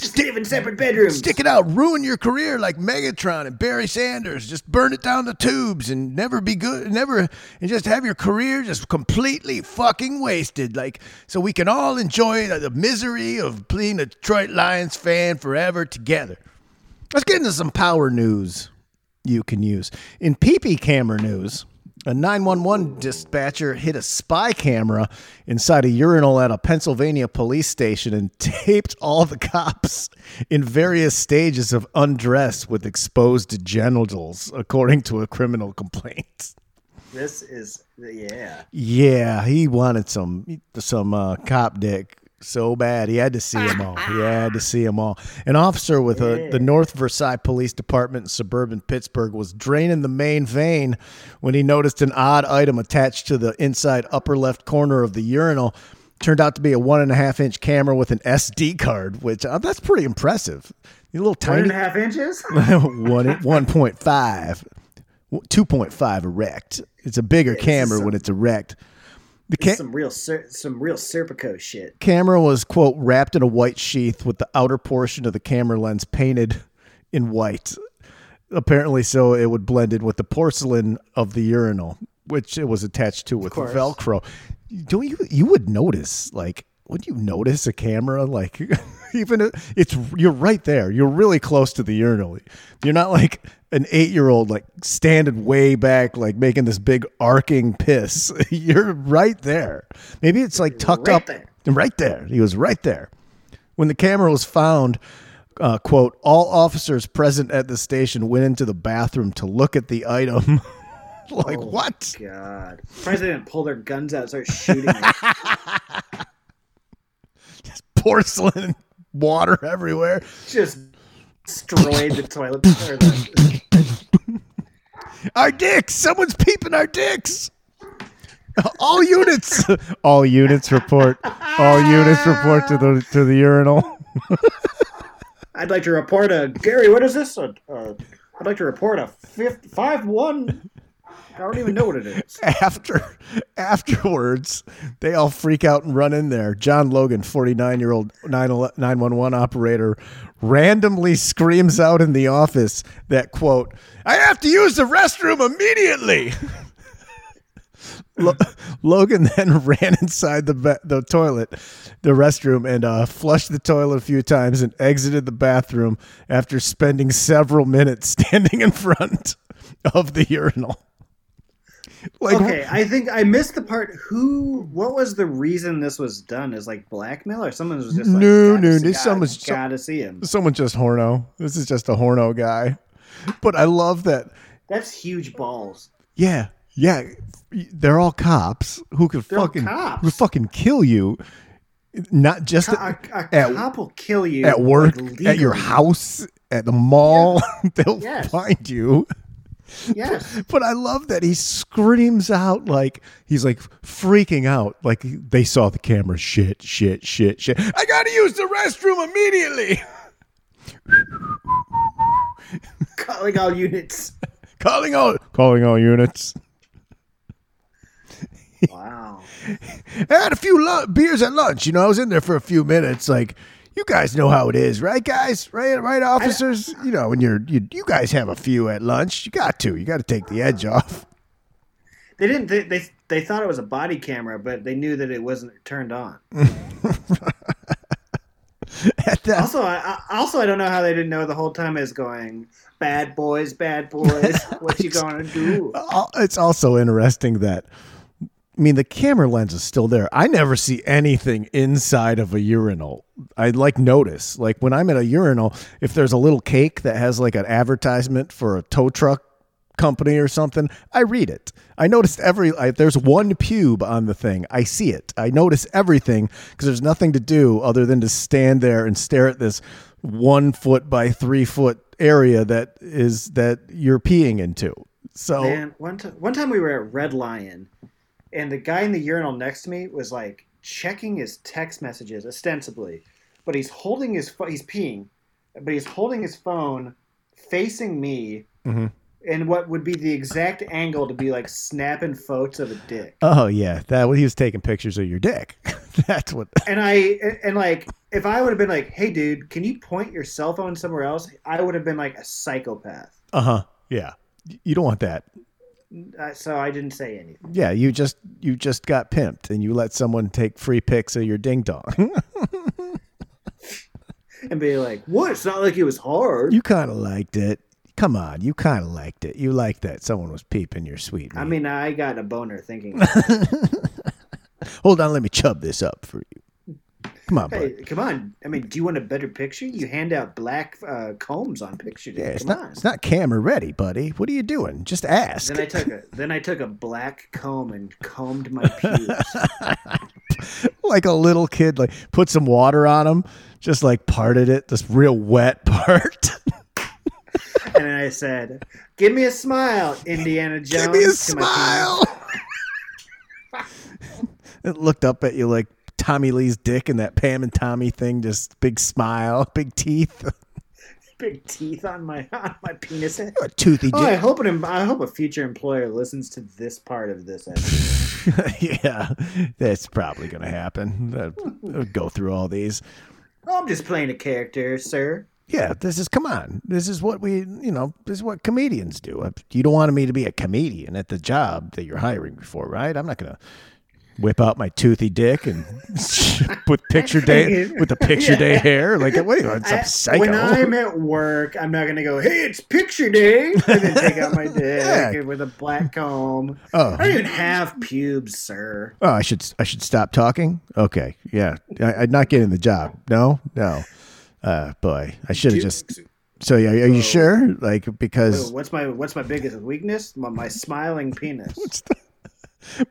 Just in separate bedrooms. Stick it out, ruin your career like Megatron and Barry Sanders. Just burn it down the tubes and never be good, never, and just have your career just completely fucking wasted. Like, so we can all enjoy the, the misery of being a Detroit Lions fan forever together. Let's get into some power news you can use. In PP camera news, a 911 dispatcher hit a spy camera inside a urinal at a Pennsylvania police station and taped all the cops in various stages of undress with exposed genitals, according to a criminal complaint. This is yeah. Yeah, he wanted some some uh, cop dick so bad. He had to see them all. He had to see them all. An officer with uh the North Versailles Police Department in suburban Pittsburgh was draining the main vein when he noticed an odd item attached to the inside upper left corner of the urinal. Turned out to be a one and a half inch camera with an SD card, which uh, that's pretty impressive. You little tiny one and a half a inches? one one point five, two point five erect. It's a bigger is camera some- when it's erect. The ca- some real some real Serpico shit. camera was quote wrapped in a white sheath with the outer portion of the camera lens painted in white. apparently so it would blend in with the porcelain of the urinal, which it was attached to with. Velcro. Don't you? You would notice, like, would you notice a camera? Like, even it's you're right there. You're really close to the urinal. You're not like an eight year old, like standing way back, like making this big arcing piss. You're right there. Maybe it's like tucked Right up. there. Right there. He was right there. When the camera was found, uh, quote, all officers present at the station went into the bathroom to look at the item. like, Oh, what? God. President pull their guns out, and start shooting. it. Porcelain, and water everywhere. Just destroyed the toilet. Or the, Our dicks! Someone's peeping our dicks! All units, all units report. All units report to the to the urinal. I'd like to report a Gary. What is this? A, uh, I'd like to report a fifth, five one. I don't even know what it is. After afterwards, they all freak out and run in there. John Logan, forty nine year old nine one one operator, randomly screams out in the office that quote, "I have to use the restroom immediately." Lo- Logan then ran inside the the toilet, the restroom, and uh, flushed the toilet a few times and exited the bathroom after spending several minutes standing in front of the urinal. Like, Okay, I think I missed the part. Who? What was the reason this was done? Is like blackmail or someone was just like, No, no, this someone's- gotta see him. someone just horno. This is just a horno guy. But I love that. That's huge balls. Yeah, yeah. They're all cops who could They're fucking who fucking kill you. Not just A, a at- cop will kill you at work, like, at your house, at the mall. They'll Yes. find you. Yes. But I love that he screams out like he's like freaking out, like they saw the camera. Shit, shit, shit, shit. I gotta use the restroom immediately. Calling all units. calling all, calling all units. Wow. I had a few lu- beers at lunch. You know, I was in there for a few minutes. Like, you guys know how it is, right, guys? Right, right, officers. You know, when you're you, you guys have a few at lunch, you got to. You got to take the edge off. They didn't. They, they they thought it was a body camera, but they knew that it wasn't turned on. That, Also, I, I also I don't know how they didn't know the whole time is going. Bad boys, bad boys. What you gonna do? It's also interesting that I mean the camera lens is still there. I never see anything inside of a urinal. I like notice like when I'm at a urinal, if there's a little cake that has like an advertisement for a tow truck company or something, I read it. I noticed every I, there's one pube on the thing. I see it. I notice everything because there's nothing to do other than to stand there and stare at this one foot by three foot area that is that you're peeing into. So Man, one time one time we were at Red Lion, and the guy in the urinal next to me was like checking his text messages ostensibly, but he's holding his pho- he's peeing, but he's holding his phone facing me. Mhm. In what would be the exact angle to be like snapping photos of a dick. Oh yeah, that he was taking pictures of your dick. That's what. And I and like if I would have been like, "Hey, dude, can you point your cell phone somewhere else?" I would have been like a psychopath. Uh huh. Yeah, you don't want that. So I didn't say anything. Yeah, you just you just got pimped, and you let someone take free pics of your ding dong. And be like, "What? It's not like it was hard." you kind of liked it. Come on, you kind of liked it. You liked that someone was peeping your sweet. I mean, I got a boner thinking. hold on, let me chub this up for you. Come on, hey, bud. come on. I mean, do you want a better picture? You hand out black uh, combs on picture day. Yeah, it's come not on. it's not camera ready, buddy. What are you doing? Just ask. Then I took a then I took a black comb and combed my pubes. like a little kid, like put some water on them, just like parted it, this real wet part. and I said, "Give me a smile, Indiana Jones." Give me a smile. it looked up at you like Tommy Lee's dick and that Pam and Tommy thing, just big smile, big teeth. Big teeth on my on my penis. a toothy Oh, I hope an, I hope a future employer listens to this part of this episode. yeah, that's probably gonna happen. Uh, go through all these. I'm just playing a character, sir. Yeah, this is come on. This is what we, you know, this is what comedians do. Uh, You don't want me to be a comedian at the job that you're hiring me for, right? I'm not gonna whip out my toothy dick and with picture day with the picture day hair. Like, what? Are you, some psycho? when I'm at work, I'm not gonna go, "Hey, it's picture day," and then take out my dick Yeah. with a black comb. Oh. I don't even have pubes, sir. Oh, I should I should stop talking. Okay, yeah, I, I'm not getting the job. No, no. Uh, boy, I should have just. So, yeah, are you sure? Like, because What's my What's my biggest weakness? My, my smiling penis.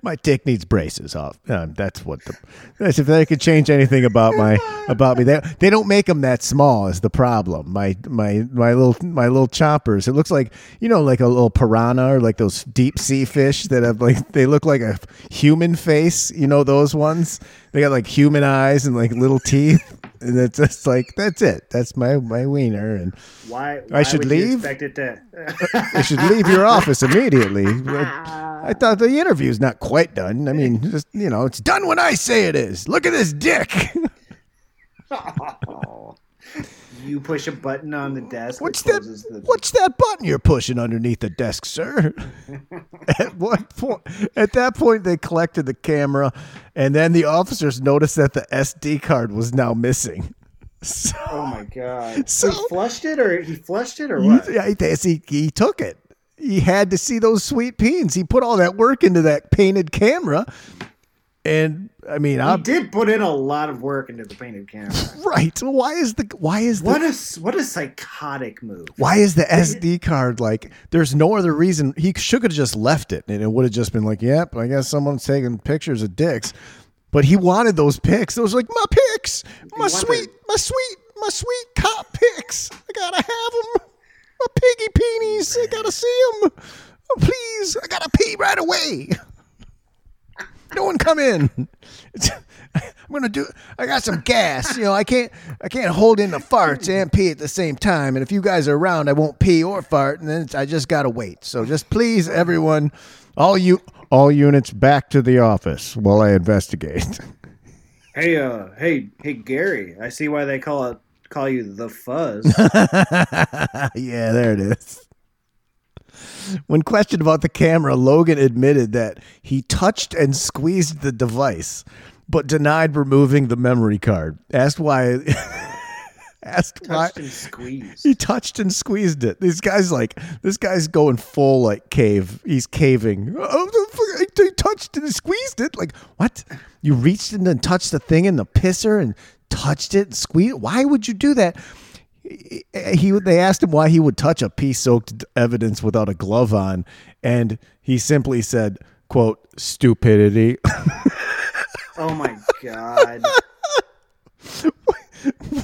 My dick needs braces off. Um, that's what the. That's if they could change anything about my about me. They they don't make them that small. Is the problem? My my my little my little choppers. It looks like you know like a little piranha or like those deep sea fish that have like they look like a human face. You know those ones. They got like human eyes and like little teeth. And it's just like that's it. That's my my wiener, and Why? why I should leave? to. I should leave your office immediately. Ah. I thought the interview's not quite done. I mean, just you know, it's done when I say it is. Look at this dick. Oh. You push a button on the desk. What's that? that? The, What's that button you're pushing underneath the desk, sir? at what point? At that point, they collected the camera, and then the officers noticed that the SD card was now missing. So, Oh my god! So- he flushed it, or he flushed it, or what? yeah, he, he, he took it. He had to see those sweet peens. He put all that work into that painted camera, and I mean, I'm did put in a lot of work into the painted camera. right. Why is the why is the What a what a psychotic move. why is the SD card like? There's no other reason. He should have just left it, and it would have just been like, "Yep, I guess someone's taking pictures of dicks." But he wanted those pics. It was like my pics, my sweet, my sweet, my sweet cop pics. I gotta have them. My piggy peenies. I gotta see them. Oh, please, I gotta pee right away. No one come in. I'm gonna do. I got some gas. You know, I can't. I can't hold in the farts and pee at the same time. And if you guys are around, I won't pee or fart. And then it's, I just gotta wait. So just please, everyone, all you, all units, back to the office while I investigate. Hey, uh, hey, hey, Gary. I see why they call it call you the Fuzz. yeah, there it is. When questioned about the camera, Logan admitted that he touched and squeezed the device, but denied removing the memory card. Asked why. asked why. Touched squeezed. He touched and squeezed it. This guy's like, this guy's going full like cave. He's caving. Oh, I touched and squeezed it. Like what? You reached in and touched the thing in the pisser and touched it and squeezed. Why would you do that? He, he they asked him why he would touch a pea-soaked evidence without a glove on, and he simply said, "quote stupidity." Oh my god.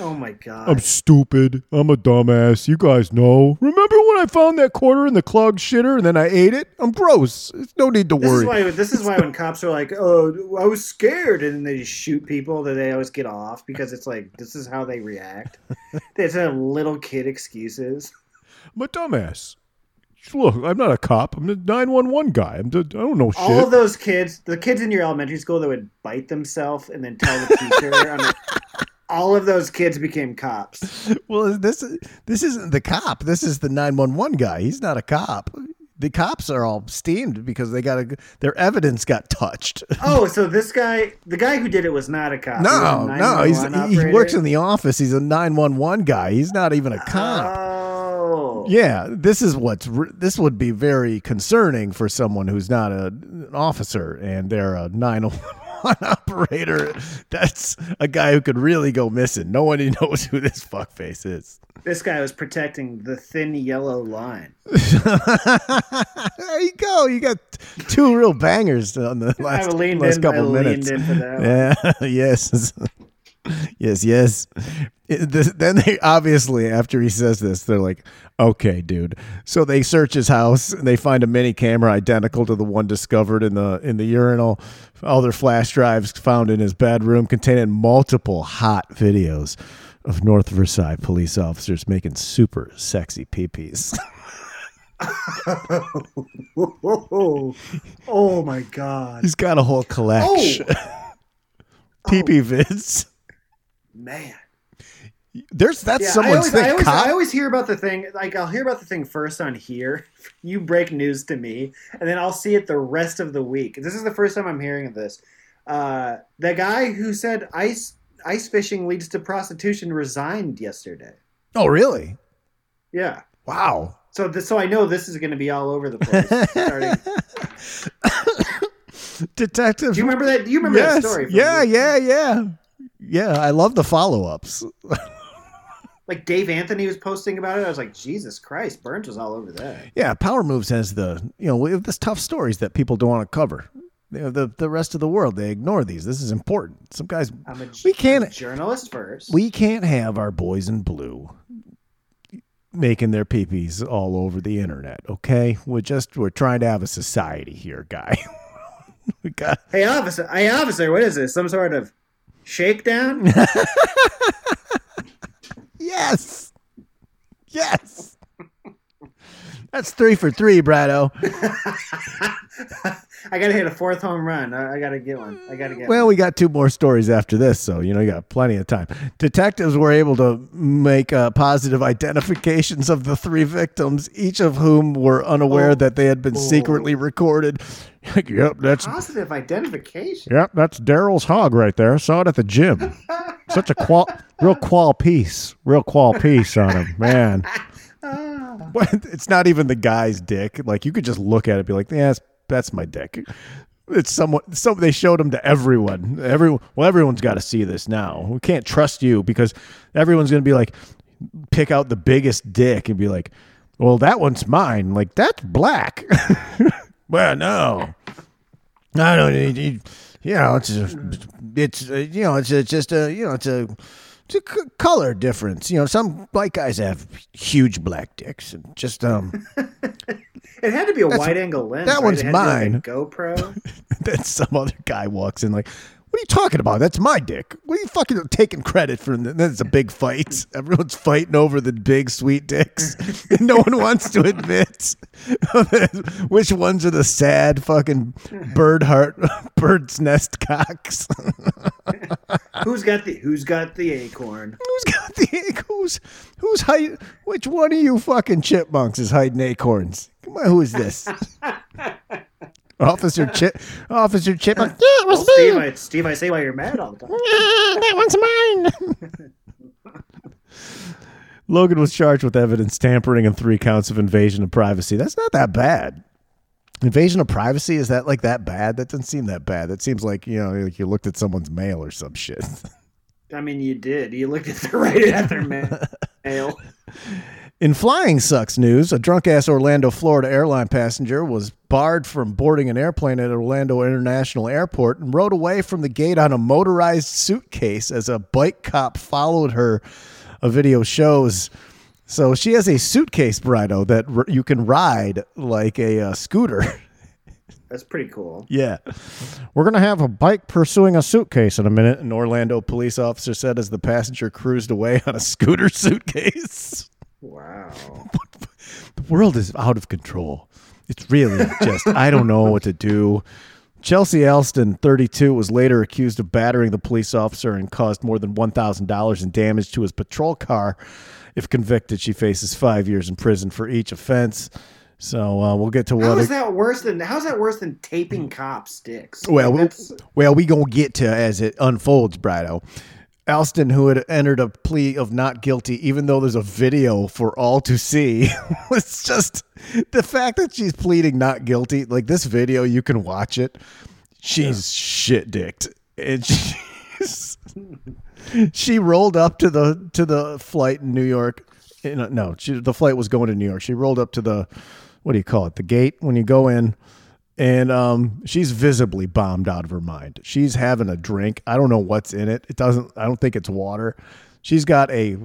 Oh my god. I'm stupid. I'm a dumbass. You guys know. Remember when I found that quarter in the clog shitter and then I ate it? I'm gross. There's no need to This is why. This is why when cops are like, "Oh, I was scared," and they just shoot people, that they always get off because it's like this is how they react. It's a little kid excuses. I'm a dumbass. Look, I'm not a cop. I'm a 911 guy. I'm the, I don't know shit. All of those kids, the kids in your elementary school that would bite themselves and then tell the teacher, all of those kids became cops. well, this this isn't the cop. This is the 911 guy. He's not a cop. The cops are all steamed because they got a, their evidence got touched. Oh, so this guy, the guy who did it, was not a cop. He No, a no, he's 911 he works in the office. He's a 911 guy. He's not even a cop. Oh, Yeah, this is what's this would be very concerning for someone who's not a, an officer and they're a 911 operator. That's a guy who could really go missing. No one knows who this fuckface is. this guy was protecting the thin yellow line. there you go. You got two real bangers on the last, last in- couple minutes. in for that one. Yeah, yes. Yes, yes. It- this- then they obviously, after he says this, they're like, okay, dude. So they search his house and they find a mini camera identical to the one discovered in the in the urinal. Other flash drives found in his bedroom containing multiple hot videos of North Versailles police officers making super sexy peepees. Oh, oh my god, He's got a whole collection. Oh. Vids. Man! There's that's Yeah, I always, thing. I, always, I always hear about the thing. Like I'll hear about the thing first on here. You break news to me, and then I'll see it the rest of the week. This is the first time I'm hearing of this. Uh, the guy who said ice ice fishing leads to prostitution resigned yesterday. oh, really? Yeah. Wow. So this, so I know this is going to be all over the place. Detective. do you remember that? Do you remember yes. that story? from yeah, yeah, yeah. Yeah, I love the follow-ups. Like Dave Anthony was posting about it. I was like, Jesus Christ, Burns was all over that. Yeah, Power Moves has the you know we have this tough stories that people don't want to cover. You know, the the rest of the world they ignore these. This is important. Some guys I'm a, We can't- I'm journalist first. we can't have our boys in blue making their peepees all over the internet. Okay, we're just we're trying to have a society here, guy. we got Hey officer, hey officer, what is this? Some sort of shakedown? yes, yes. That's three for three, Brido. I gotta hit a fourth home run. I, I gotta get one. I gotta get Well, one. we got two more stories after this, so you know you got plenty of time. Detectives were able to make uh, positive identifications of the three victims, each of whom were unaware Oh. that they had been secretly recorded. yep, that's Positive identification. yep, that's Daryl's hog right there. Saw it at the gym. Such a qual, real qual piece, real qual piece on him, man. It's not even the guy's dick. Like you could just look at it, be like, "Yeah, that's, that's my dick." It's someone. So they showed him to everyone. Everyone. Well, everyone's got to see this now. We can't trust you because everyone's gonna be like, pick out the biggest dick and be like, "Well, that one's mine." Like that's black. well, no, I don't. You you know, it's a, it's you know, it's a, just a you know, it's a c- color difference. You know, some white guys have huge black dicks, and just um, It had to be a wide angle lens. that right? one's It had to be like mine. GoPro. then some other guy walks in like, "What are you talking about? That's my dick. What are you fucking taking credit for?" Then a big fight. Everyone's fighting over the big sweet dicks. no one wants to admit which ones are the sad fucking bird heart, bird's nest cocks. who's got the Who's got the acorn? Who's got the who's who's hiding? Which one of you fucking chipmunks is hiding acorns? Come on, who is this? Officer Chip, Officer Chipmunk. Yeah, it Well, was Steve, me. I, Steve, I say why you're mad all the time. that one's mine. Logan was charged with evidence tampering and three counts of invasion of privacy. That's not that bad. Invasion of privacy is that like that bad? That doesn't seem that bad. That seems like you know, like you looked at someone's mail or some shit. I mean, you did. You looked at the right at their mail. In flying sucks news, a drunk ass Orlando, Florida airline passenger was barred from boarding an airplane at Orlando International Airport and rode away from the gate on a motorized suitcase as a bike cop followed her. A video shows. So she has a suitcase, Brido, that r- you can ride like a uh, scooter. That's pretty cool. Yeah. We're going to have a bike pursuing a suitcase in a minute, an Orlando police officer said as the passenger cruised away on a scooter suitcase. Wow. the world is out of control. It's really just I don't know what to do. Chelsea Alston, 32, was later accused of battering the police officer and caused more than $1,000 in damage to his patrol car. If convicted, she faces five years in prison for each offense. So uh, we'll get to How what. is that worse than? How's that worse than taping cop sticks? Well, Like, we'll, we gonna get to as it unfolds, Brido. Alston, who had entered a plea of not guilty, even though there's a video for all to see, was just the fact that she's pleading not guilty. Like this video, you can watch it. She's shit dicked, and she's she rolled up to the to the flight in New York. No, she, the flight was going to New York. She rolled up to the what do you call it? The gate when you go in, and um, she's visibly bombed out of her mind. She's having a drink. I don't know what's in it. It doesn't. I don't think it's water. She's got a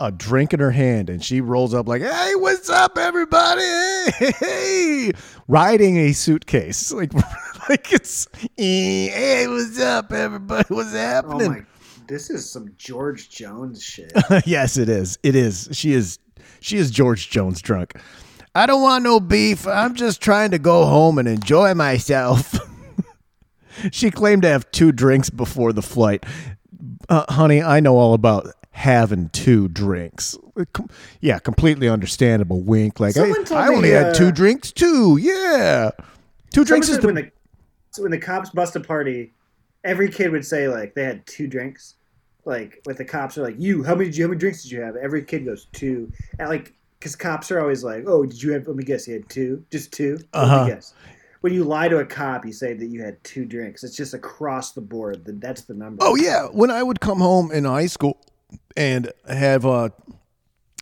a drink in her hand, and she rolls up like, "Hey, what's up, everybody? Hey, hey, riding a suitcase like like it's hey, what's up, everybody? What's happening?" oh my, this is some George Jones shit. yes, it is. It is. She is. She is George Jones drunk. I don't want no beef. I'm just trying to go home and enjoy myself. she claimed to have two drinks before the flight. uh, honey, I know all about having two drinks. Uh, Yeah, completely understandable. Wink. Like, I, I only me, had uh, two drinks too. Yeah, two drinks is the when the when the cops bust a party, every kid would say like they had two drinks. Like with the cops are like, "You, how many? How many drinks did you have?" Every kid goes two, and like because cops are always like, "Oh, did you have? Let me guess, you had two, just 2 Let Uh-huh. me guess." When you lie to a cop, you say that you had two drinks. It's just across the board. That that's the number. Oh yeah, when I would come home in high school and have uh,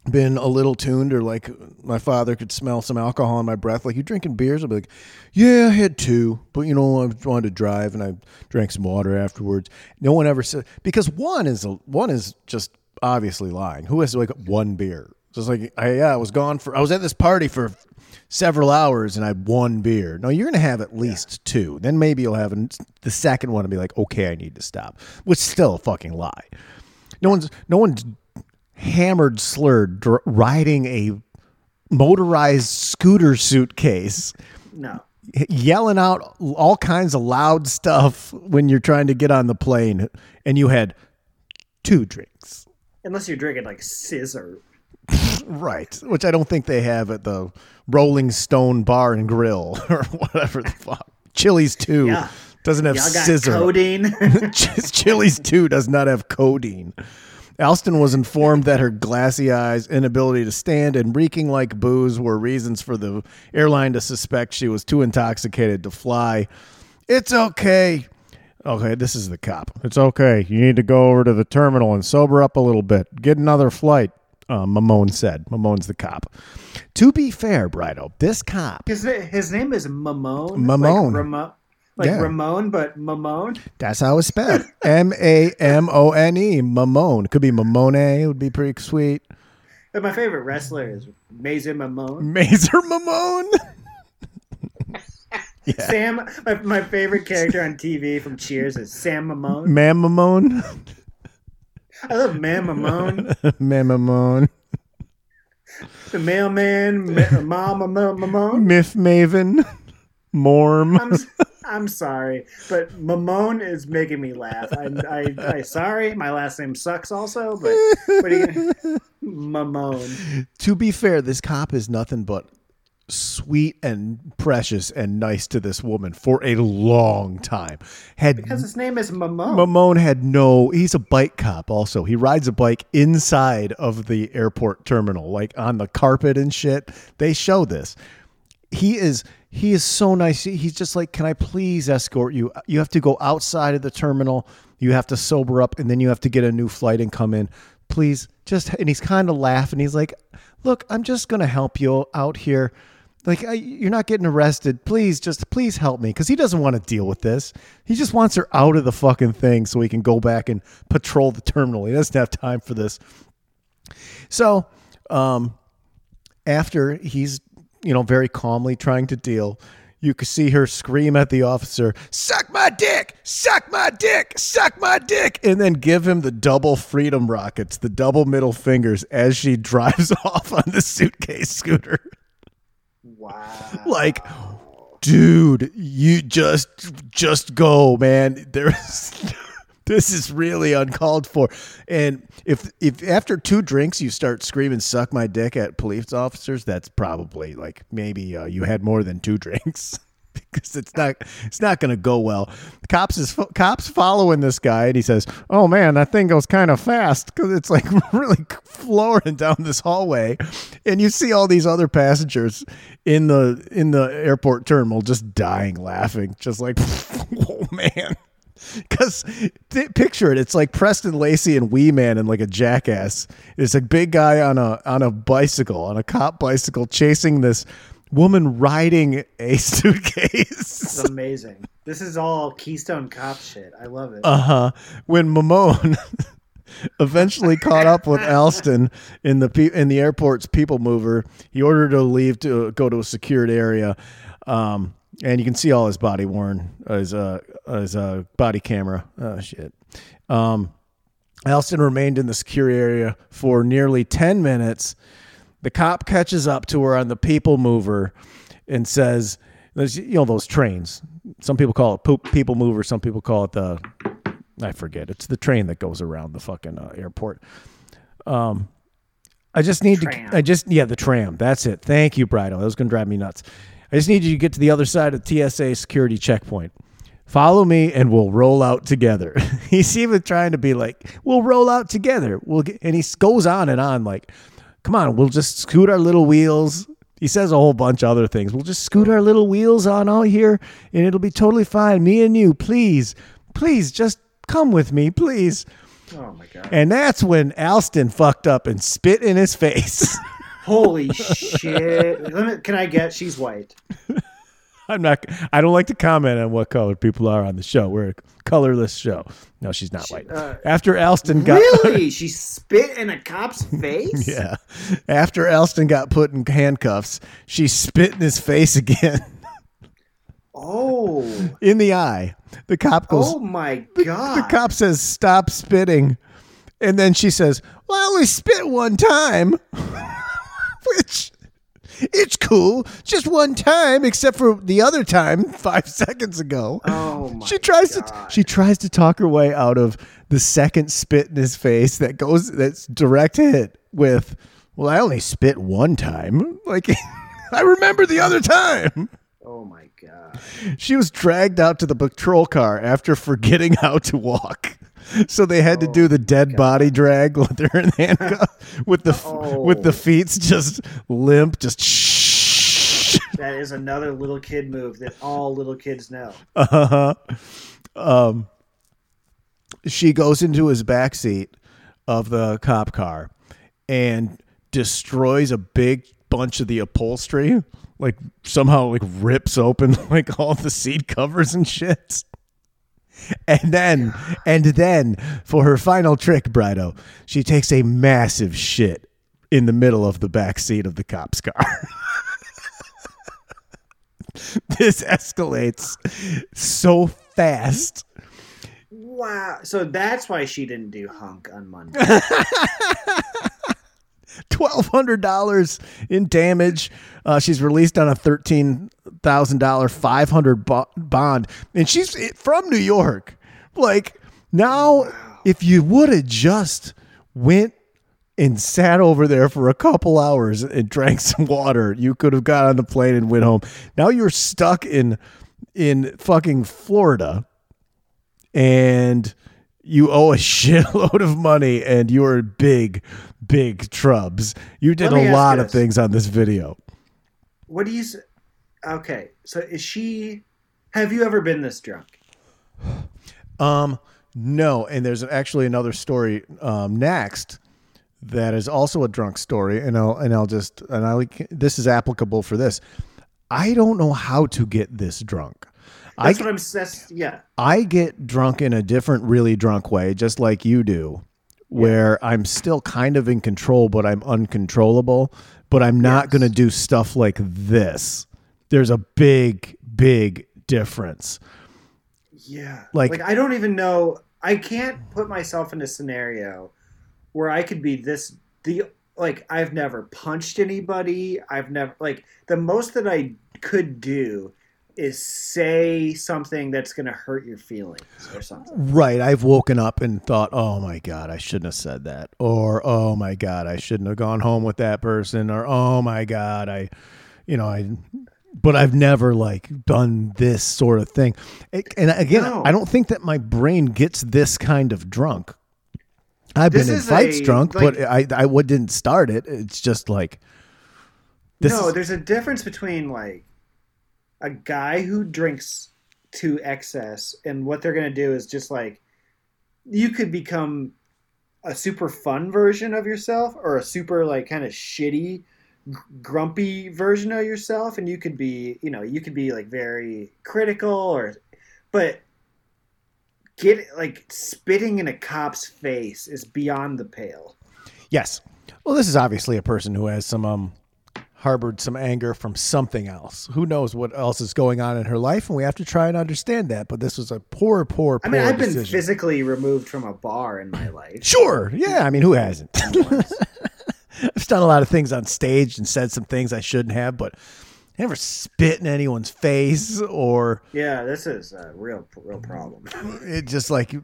been a little tuned, or like my father could smell some alcohol in my breath, like you drinking beers, I'd be like, "Yeah, I had two, but you know, I wanted to drive and I drank some water afterwards." No one ever said because one is a, one is just obviously lying. Who has like one beer? Just like I yeah, I was gone for I was at this party for several hours and I had one beer. No, you're gonna have at least two. Then maybe you'll have an, the second one and be like, okay, I need to stop, which is still a fucking lie. No one's no one's hammered, slurred, dr- riding a motorized scooter suitcase, no. yelling out all kinds of loud stuff when you're trying to get on the plane, and you had two drinks. Unless you're drinking like sizzurp. Right, which I don't think they have at the Rolling Stone Bar and Grill or whatever the fuck. Chili's too Yeah. doesn't have sizzurp. codeine. Chili's too does not have codeine. Alston was informed that her glassy eyes, inability to stand, and reeking like booze were reasons for the airline to suspect she was too intoxicated to fly. It's okay. Okay, this is the cop. It's okay. You need to go over to the terminal and sober up a little bit. Get another flight, uh, Mamone said. Mamone's the cop. To be fair, Brido, this cop, his his name is Mamone. Mamone. Like, Ramo- like Yeah. Ramon, but Mamone. that's how it's spelled. M A M O N E, Mamone. Could be Mamone, It would be pretty sweet. But my favorite wrestler is Mazer Mamone. Mazer Mamone? Sam, my, my favorite character on TV from Cheers is Sam Mamone. Mam Mamone? I love Man Mamone, Mam Mamone. the mailman, Ma- Mama- Mamone. Miff Maven. Morm. I'm I'm sorry, but Mamone is making me laugh. I I, I sorry, my last name sucks also, but what are you gonna, Mamone? to be fair, this cop is nothing but sweet and precious and nice to this woman for a long time. Had Because his name is Mamone. Mamone had no. He's a bike cop. Also, he rides a bike inside of the airport terminal, like on the carpet and shit. They show this. He is he is so nice. He's just like, can I please escort you? You have to go outside of the terminal. You have to sober up, and then you have to get a new flight and come in. Please, just and he's kind of laughing. He's like, look, I'm just gonna help you out here. Like you're not getting arrested. Please, just please help me because he doesn't want to deal with this. He just wants her out of the fucking thing so he can go back and patrol the terminal. He doesn't have time for this. So, um, after he's you know very calmly trying to deal, you can see her scream at the officer, "Suck my dick! Suck my dick! Suck my dick!" and then give him the double freedom rockets, the double middle fingers as she drives off on the suitcase scooter Wow. like dude you just just go man. There's this is really uncalled for. And if if after two drinks you start screaming suck my dick at police officers that's probably like maybe uh, you had more than two drinks because it's not it's not going to go well. Cops is cops following this guy and he says oh man that thing goes kind of fast because it's like really flooring down this hallway. And you see all these other passengers in the in the airport terminal just dying laughing just like oh man. Because picture it, it's like Preston Lacy and Wee Man and like a jackass. It's a big guy on a on a bicycle, on a cop bicycle, chasing this woman riding a suitcase. It's amazing. This is all Keystone Cop shit. I love it. Uh huh. When Mamone eventually caught up with Alston in the pe- in the airport's people mover, he ordered her to leave to go to a secured area. Um, and you can see all his body worn, his uh, his uh, body camera. Oh shit. Um, Alston remained in the secure area for nearly ten minutes. The cop catches up to her on the people mover and says, "There's you know those trains. Some people call it poop people mover. Some people call it the I forget. It's the train that goes around the fucking uh, airport. Um, I just need Tram. to. I just yeah, the tram. That's it. Thank you, Brido. That was gonna drive me nuts. I just need you to get to the other side of TSA security checkpoint. Follow me, and we'll roll out together. He's even trying to be like, "We'll roll out together." We'll get, and he goes on and on like, "Come on, we'll just scoot our little wheels." He says a whole bunch of other things. We'll just scoot our little wheels on out here, and it'll be totally fine. Me and you, please, please, just come with me, please. Oh my god! And that's when Alston fucked up and spit in his face. Holy shit! Can I get? She's white. I'm not. I don't like to comment on what color people are on the show. We're a colorless show. No, she's not white. uh, After Alston got Really? she spit in a cop's face? yeah, after Alston got put in handcuffs, she spit in his face again Oh. in the eye. The cop goes. Oh my god. The god. cop says, "Stop spitting," and then she says, "Well, I only spit one time," which it's cool, just one time, except for the other time five seconds ago. Oh my she tries to she tries to talk her way out of the second spit in his face that goes that's direct hit with, "Well, I only spit one time." Like, I remember the other time. Oh my god. She was dragged out to the patrol car after forgetting how to walk. So they had to do the dead body drag with in handcuffs, with the Oh. with the feet just limp, just shh. That is another little kid move that all little kids know. Uh-huh. Um, she goes into his back seat of the cop car and destroys a big bunch of the upholstery. Like somehow like rips open like all the seat covers and shit. And then and then for her final trick, Brido, she takes a massive shit in the middle of the back seat of the cop's car. this escalates so fast. Wow. So that's why she didn't do hunk on Monday. twelve hundred dollars in damage. Uh, she's released on a thirteen thousand dollar five hundred bond, and she's from New York. Like now, if you would have just went and sat over there for a couple hours and drank some water, you could have got on the plane and went home. Now you're stuck in in fucking Florida, and you owe a shitload of money and you're big, big trubs. You did a lot of things on this video. what do you s- Okay. So is she have you ever been this drunk? Um, no, and there's actually another story um, next that is also a drunk story, and I'll and I'll just and I this is applicable for this. I don't know how to get this drunk. I what I'm that's yeah. I get drunk in a different, really drunk way, just like you do, where I'm still kind of in control, but I'm uncontrollable. But I'm not Yes. going to do stuff like this. There's a big, big difference. Yeah. Like- like I don't even know I can't put myself in a scenario where I could be this the like I've never punched anybody. I've never like the most that I could do is say something that's going to hurt your feelings or something. Right. I've woken up and thought, oh my God, I shouldn't have said that. Or, oh my God, I shouldn't have gone home with that person. Or, oh my God, I, you know, I, but I've never like done this sort of thing. And again, No. I don't think that my brain gets this kind of drunk. I've This been in fights a, drunk, like- but I, I didn't start it. It's just like, no, is- there's a difference between like a guy who drinks to excess and what they're going to do is just like you could become a super fun version of yourself or a super like kind of shitty grumpy version of yourself and you could be you know you could be like very critical or but get like spitting in a cop's face is beyond the pale Yes. Well, this is obviously a person who has some um harbored some anger from something else. Who knows what else is going on in her life, and we have to try and understand that. But this was a poor, poor, poor. i mean i've been physically removed from a bar in my life sure, yeah. I mean, who hasn't? I've done a lot of things on stage and said some things I shouldn't have, but I never spit in anyone's face or Yeah, this is a real, real problem. it just like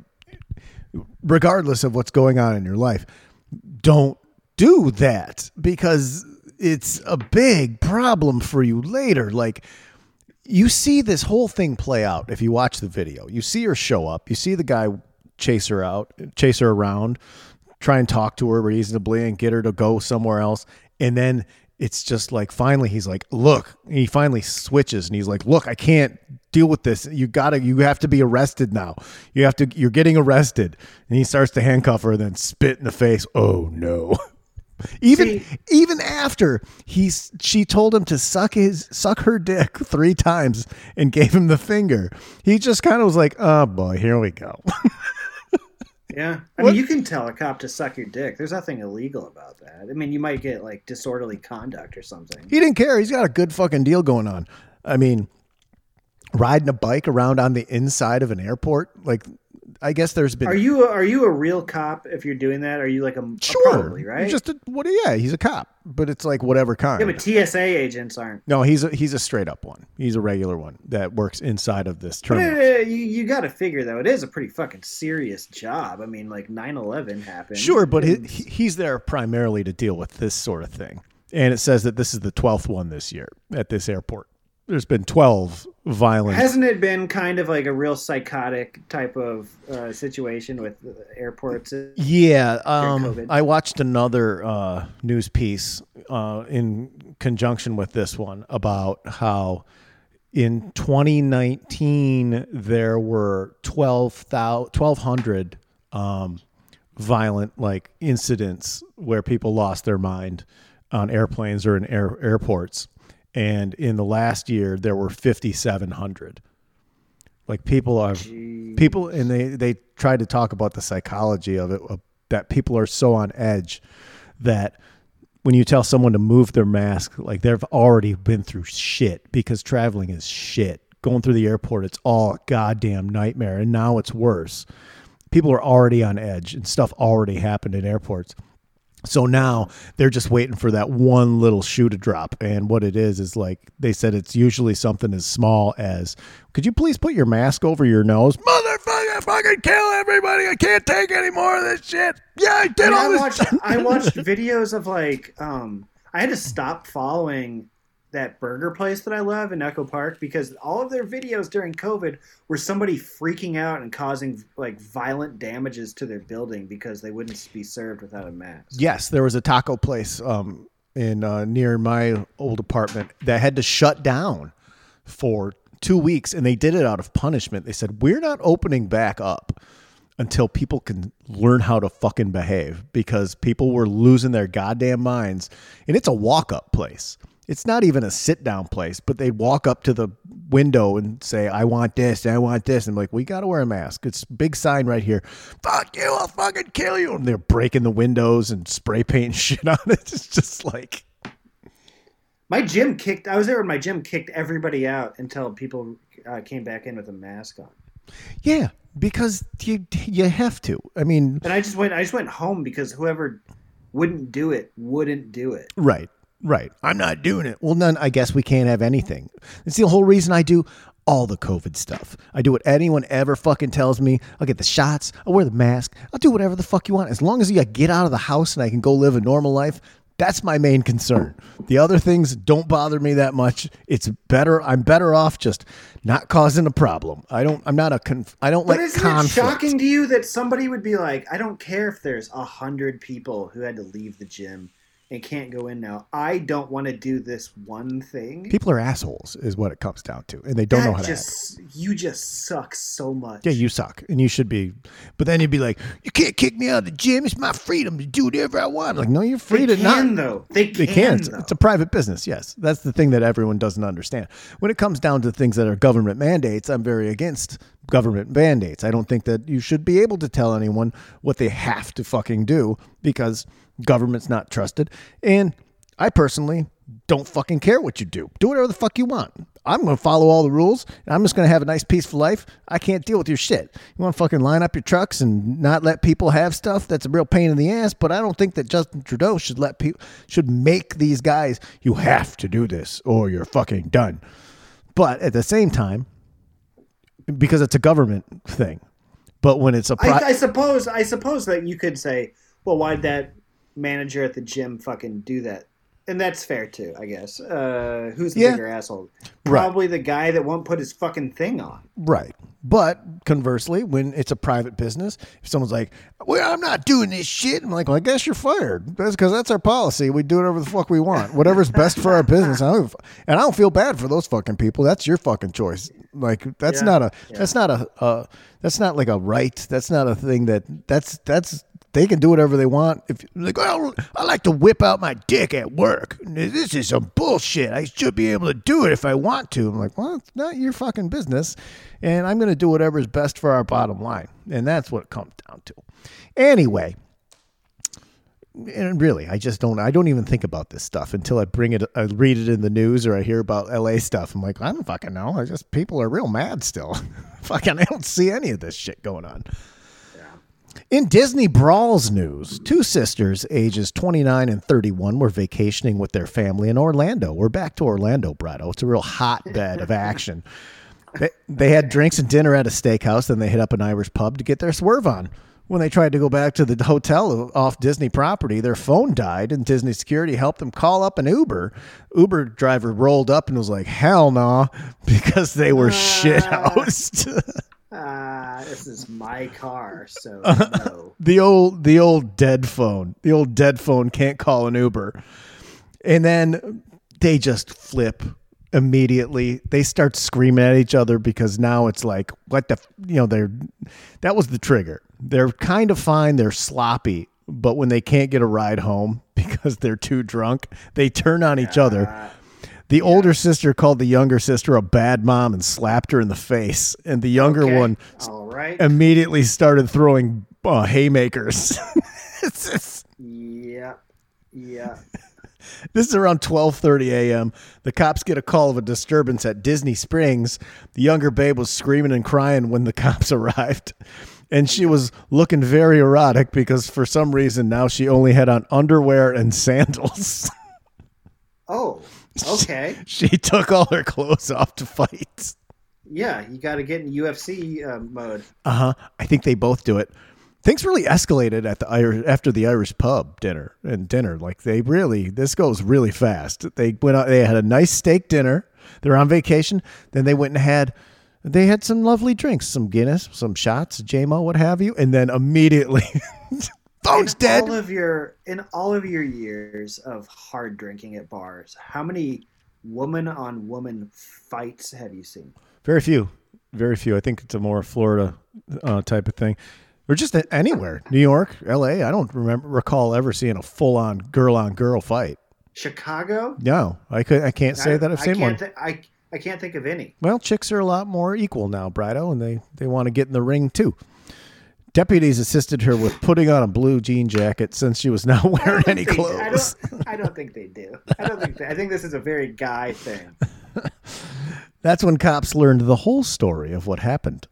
regardless of what's going on in your life, don't do that because it's a big problem for you later. Like, you see this whole thing play out if you watch the video. You see her show up, you see the guy chase her out, chase her around, try and talk to her reasonably and get her to go somewhere else. And then it's just like finally he's like, look, he finally switches and he's like, look, I can't deal with this. You gotta, you have to be arrested now. You have to, you're getting arrested. And he starts to handcuff her, and then spit in the face. Oh no. Even See- even after he's she told him to suck his suck her dick three times and gave him the finger. He just kind of was like, "Oh boy, here we go." Yeah, I What- mean, you can tell a cop to suck your dick. There's nothing illegal about that. I mean, you might get like disorderly conduct or something. he didn't care. He's got a good fucking deal going on. I mean, riding a bike around on the inside of an airport, like I guess there's been Are you are you a real cop if you're doing that? Are you like a, a sure, probably right? He's just a, what? Yeah, he's a cop, but it's like whatever kind. yeah, but TSA agents aren't. no, he's a, he's a straight up one. He's a regular one that works inside of this But terminal. uh, you, you got to figure though, it is a pretty fucking serious job. I mean, like 9/11 happened. Sure, but he- he's there primarily to deal with this sort of thing. And it says that this is the 12th one this year at this airport. There's been 12 violent. hasn't it been kind of like a real psychotic type of uh, situation with airports? yeah, um, I watched another uh, news piece uh, in conjunction with this one about how in 2019 there were 12,000 1,200 um, violent like incidents where people lost their mind on airplanes or in air, airports and in the last year there were 5700 like people are people and they they tried to talk about the psychology of it of, that people are so on edge that when you tell someone to move their mask like they've already been through shit because traveling is shit. Going through the airport it's all a goddamn nightmare and now it's worse. People are already on edge and stuff already happened in airports so now they're just waiting for that one little shoe to drop. And what it is is like they said it's usually something as small as could you please put your mask over your nose? Motherfucker, fucking kill everybody. I can't take any more of this shit. Yeah, I did I, mean, all I this. watched I watched videos of like um I had to stop following that burger place that I love in Echo Park because all of their videos during COVID were somebody freaking out and causing like violent damages to their building because they wouldn't be served without a mask. Yes, there was a taco place um, in uh, near my old apartment that had to shut down for two weeks, and they did it out of punishment. They said we're not opening back up until people can learn how to fucking behave because people were losing their goddamn minds, and it's a walk up place. It's not even a sit down place, but they'd walk up to the window and say, I want this, I want this. And I'm like, we got to wear a mask. It's a big sign right here. Fuck you, I'll fucking kill you. And they're breaking the windows and spray painting shit on it. It's just like, My gym kicked. I was there when my gym kicked everybody out until people uh, came back in with a mask on. yeah, because you, you have to. I mean, And I just went. I just went home because whoever wouldn't do it wouldn't do it. Right, right. I'm not doing it. Well, then I guess we can't have anything. It's the whole reason I do all the COVID stuff. I do what anyone ever fucking tells me. I'll get the shots. I'll wear the mask. I'll do whatever the fuck you want. As long as you get out of the house and I can go live a normal life, that's my main concern. The other things don't bother me that much. It's better. I'm better off just not causing a problem. I don't. I'm not a. Conf, I don't But like isn't conflict. it shocking to you that somebody would be like, I don't care if there's a hundred people who had to leave the gym and can't go in now. I don't want to do this one thing. People are assholes, is what it comes down to, and they don't that know how to act. just you just suck so much. Yeah, you suck, and you should be. But then you'd be like, "You can't kick me out of the gym. It's my freedom to do whatever I want." Like, no, you're free they to can not. though. They can. They can. It's a private business. Yes, that's the thing that everyone doesn't understand. When it comes down to things that are government mandates, I'm very against government mandates. I don't think that you should be able to tell anyone what they have to fucking do because government's not trusted. And I personally don't fucking care what you do. Do whatever the fuck you want. I'm going to follow all the rules. And I'm just going to have a nice, peaceful life. I can't deal with your shit. You want to fucking line up your trucks and not let people have stuff? That's a real pain in the ass. But I don't think that Justin Trudeau should let people should make these guys. You have to do this, or you're fucking done. But at the same time, because it's a government thing, But when it's a pri- I, I suppose I suppose that you could say, well, why'd that manager at the gym fucking do that? And that's fair too, I guess. Uh, who's the Yeah. bigger asshole? Right. Probably the guy that won't put his fucking thing on. Right. But conversely, when it's a private business, if someone's like, "Well, I'm not doing this shit," I'm like, "Well, I guess you're fired." That's because that's our policy. We do whatever the fuck we want, whatever's best for our business. I don't, and I don't feel bad for those fucking people. That's your fucking choice. Like that's Yeah. not a Yeah. that's not a uh, that's not like a right. That's not a thing that that's that's they can do whatever they want. If like, well, I like to whip out my dick at work. This is some bullshit. I should be able to do it if I want to. I'm like, well, it's not your fucking business, and I'm going to do whatever is best for our bottom line, and that's what it comes down to. Anyway, and really, I just don't. I don't even think about this stuff until I bring it. I read it in the news or I hear about L.A. stuff. I'm like, I don't fucking know. I just people are real mad still. fucking, I don't see any of this shit going on. In Disney Brawls news, two sisters, ages 29 and 31, were vacationing with their family in Orlando. We're back to Orlando, Brado. It's a real hotbed of action. They, they had drinks and dinner at a steakhouse, then they hit up an Irish pub to get their swerve on. When they tried to go back to the hotel off Disney property, their phone died, and Disney security helped them call up an Uber. Uber driver rolled up and was like, "Hell no," because they were ah. shit housed. Ah, this is my car, so no. the old the old dead phone. The old dead phone can't call an uber. And then they just flip immediately. They start screaming at each other because now it's like what the f- you know they're that was the trigger. They're kind of fine. They're sloppy. But when they can't get a ride home because they're too drunk they turn on each other the older sister called the younger sister a bad mom and slapped her in the face and the younger Okay. one All right. immediately started throwing uh, haymakers. It's- it's- yeah. Yeah. this is around 12:30 a.m. The cops get a call of a disturbance at Disney Springs. The younger babe was screaming and crying when the cops arrived. And she was looking very erotic because for some reason now she only had on underwear and sandals. Oh. Okay. she took all her clothes off to fight. Yeah, you got to get in UFC uh, mode. Uh huh. I think they both do it. Things really escalated at the Irish after the Irish pub dinner and dinner. Like they really, this goes really fast. They went out. They had a nice steak dinner. They're on vacation. Then they went and had. They had some lovely drinks, some Guinness, some shots, JMO, what have you, and then immediately, phone's in dead. All of your in all of your years of hard drinking at bars, how many woman on woman fights have you seen? Very few, very few. I think it's a more Florida uh, type of thing, or just anywhere. New York, L.A. I don't remember recall ever seeing a full on girl on girl fight. Chicago? No, I could. I can't say I, that I've seen one. can't thi- I I can't think of any. Well, chicks are a lot more equal now, Brido, and they, they want to get in the ring too. Deputies assisted her with putting on a blue jean jacket since she was not wearing any they- I clothes. don't, I don't think they do. I don't think. They, I think this is a very guy thing. That's when cops learned the whole story of what happened.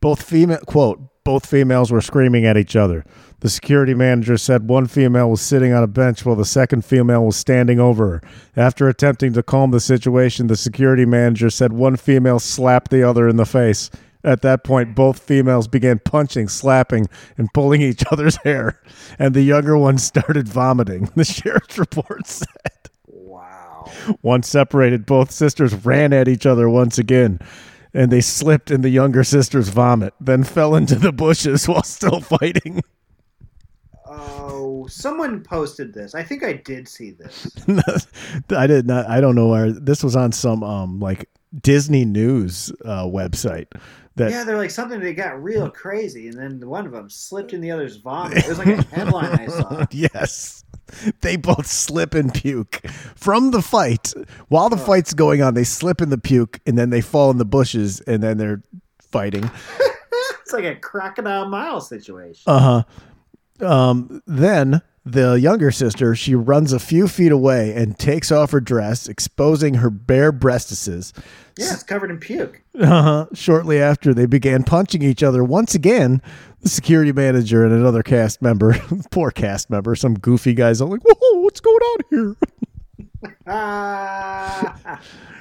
Both female quote, both females were screaming at each other. The security manager said one female was sitting on a bench while the second female was standing over her. After attempting to calm the situation, the security manager said one female slapped the other in the face. At that point, both females began punching, slapping, and pulling each other's hair, and the younger one started vomiting, the sheriff's report said. Wow. Once separated, both sisters ran at each other once again, and they slipped in the younger sister's vomit, then fell into the bushes while still fighting. Oh, someone posted this. I think I did see this. I did not. I don't know where this was on some um like Disney News uh, website. That Yeah, they're like something that got real crazy, and then one of them slipped in the other's vomit. It was like a headline I saw. yes, they both slip and puke from the fight. While the fight's going on, they slip in the puke, and then they fall in the bushes, and then they're fighting. It's like a crocodile mile situation. Uh huh. Um, then the younger sister, she runs a few feet away and takes off her dress, exposing her bare breastises. yeah, it's covered in puke. Uh-huh. Shortly after, they began punching each other once again. The security manager and another cast member, poor cast member, some goofy guys, are like, "Whoa, what's going on here?"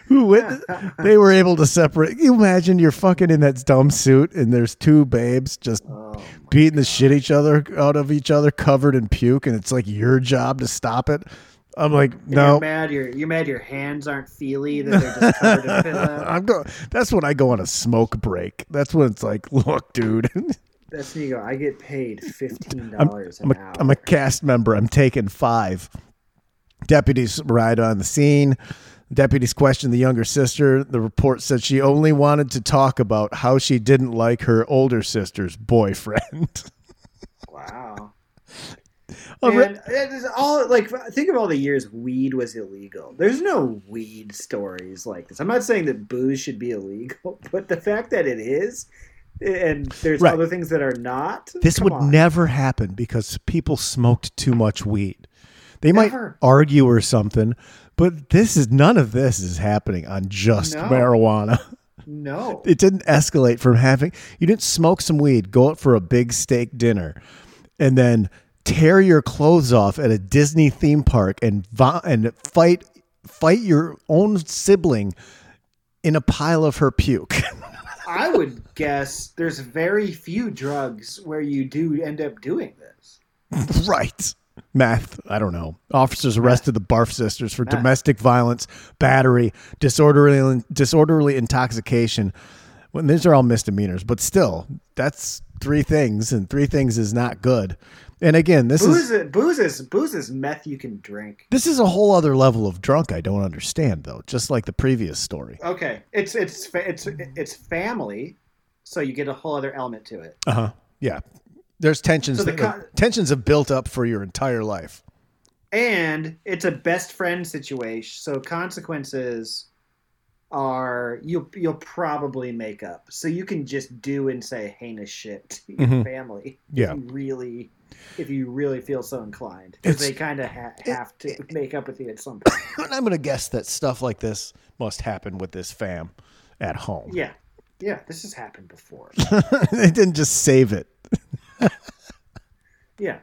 Who wit- they were able to separate. You imagine you're fucking in that dumb suit and there's two babes just Oh, beating the shit each other out of each other, covered in puke, and it's like your job to stop it. I'm like, And no, You're mad. You're you're mad. Your hands aren't feely. That they're just covered in. I'm going. That's when I go on a smoke break. That's when it's like, look, dude, That's when you go. I get paid fifteen dollars I'm an a, hour. I'm a cast member. I'm taking five. Deputies arrived on the scene. Deputies questioned the younger sister. The report said she only wanted to talk about how she didn't like her older sister's boyfriend. wow. Oh, And it is all like think of all the years weed was illegal. There's no weed stories like this. I'm not saying that booze should be illegal, but the fact that it is, and there's Right. other things that are not. This would on. never happen because people smoked too much weed. They might argue or something, but this is none of this is happening on just No. marijuana. No. It didn't escalate from having you didn't smoke some weed, go out for a big steak dinner, and then tear your clothes off at a Disney theme park and and fight fight your own sibling in a pile of her puke. I would guess there's very few drugs where you do end up doing this. right. Math, I don't know. Officers arrested the Barf sisters for Math. domestic violence, battery, disorderly disorderly intoxication. Well, these are all misdemeanors, but still, that's three things, and three things is not good. And again, this Booze, is is, booze is booze is meth you can drink. this is a whole other level of drunk. I don't understand though. Just like the previous story. Okay, it's it's it's it's family, so you get a whole other element to it. Uh huh. Yeah. There's tensions. So the that- co- tensions have built up for your entire life. and it's a best friend situation so consequences are you'll you'll probably make up so you can just do and say heinous shit to your Mhm. family Yeah. if you really if you really feel so inclined because they kind of ha- have to make up with you at some point And I'm gonna guess that stuff like this must happen with this fam at home. yeah yeah this has happened before they didn't just save it. Yeah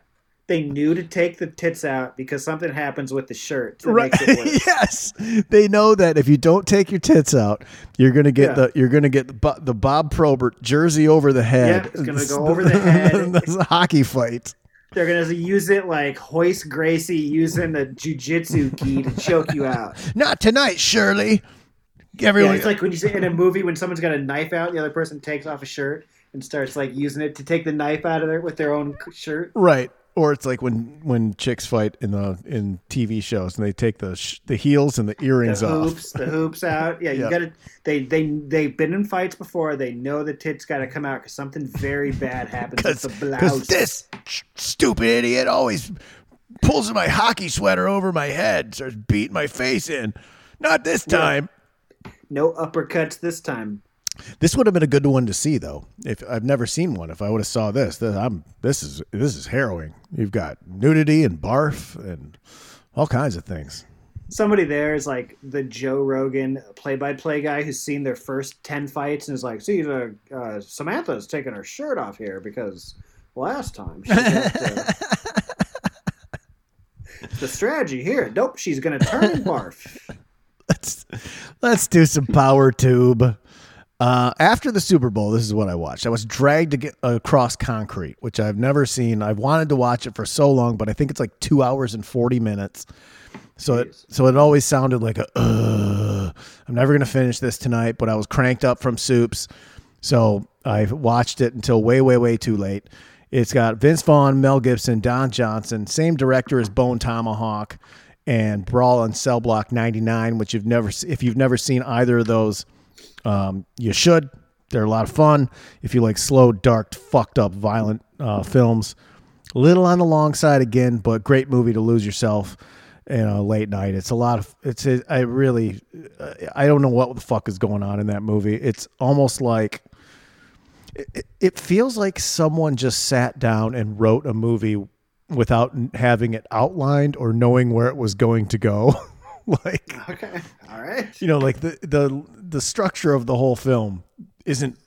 they knew to take the tits out because something happens with the shirt that makes it worse. yes. They know that if you don't take your tits out, you're gonna get Yeah. the you're gonna get the, the Bob Probert jersey over the head. Yeah, it's gonna go over the head. This hockey fight. They're gonna use it like Royce Gracie using the jujitsu gi to choke you out. Not tonight, Shirley. Yeah, Everyone, it's like when you see in a movie when someone's got a knife out, the other person takes off a shirt and starts like using it to take the knife out of there with their own shirt. right? Or it's like when when chicks fight in the in TV shows and they take the sh- the heels and the The earrings off. hoops, the hoops out. Yeah, you Yeah. gotta. They they they've been in fights before. They know the tits got to come out because something very bad happens with the blouse. This sh- stupid idiot always pulls my hockey sweater over my head, starts beating my face in. Not this time. no uppercuts this time. This would have been a good one to see, though. If I've never seen one, if I would have saw this, this, I'm this is this is harrowing. You've got nudity and barf and all kinds of things. Somebody there is like the Joe Rogan play-by-play guy who's seen their first ten fights and is like, "See, uh, uh, Samantha's taking her shirt off here because last time she got, uh, the strategy here. Nope, she's gonna turn and barf." let's let's do some power tube. Uh, after the Super Bowl, this is what I watched. I was dragged to get across concrete, which I've never seen. I've wanted to watch it for so long, but I think it's like two hours and forty minutes. So it so it always sounded like a. I'm never gonna finish this tonight, but I was cranked up from soups, so I watched it until way, way, way too late. It's got Vince Vaughn, Mel Gibson, Don Johnson, same director as Bone Tomahawk, and Brawl on Cell Block 99, which you've never if you've never seen either of those, um, you should. They're a lot of fun if you like slow, dark, fucked up, violent uh, films. A little on the long side again, but great movie to lose yourself in a late night. It's a lot of it's. A, I really, I don't know what the fuck is going on in that movie. It's almost like it, it feels like someone just sat down and wrote a movie without having it outlined or knowing where it was going to go. like Okay, all right. you know, like the the the structure of the whole film isn't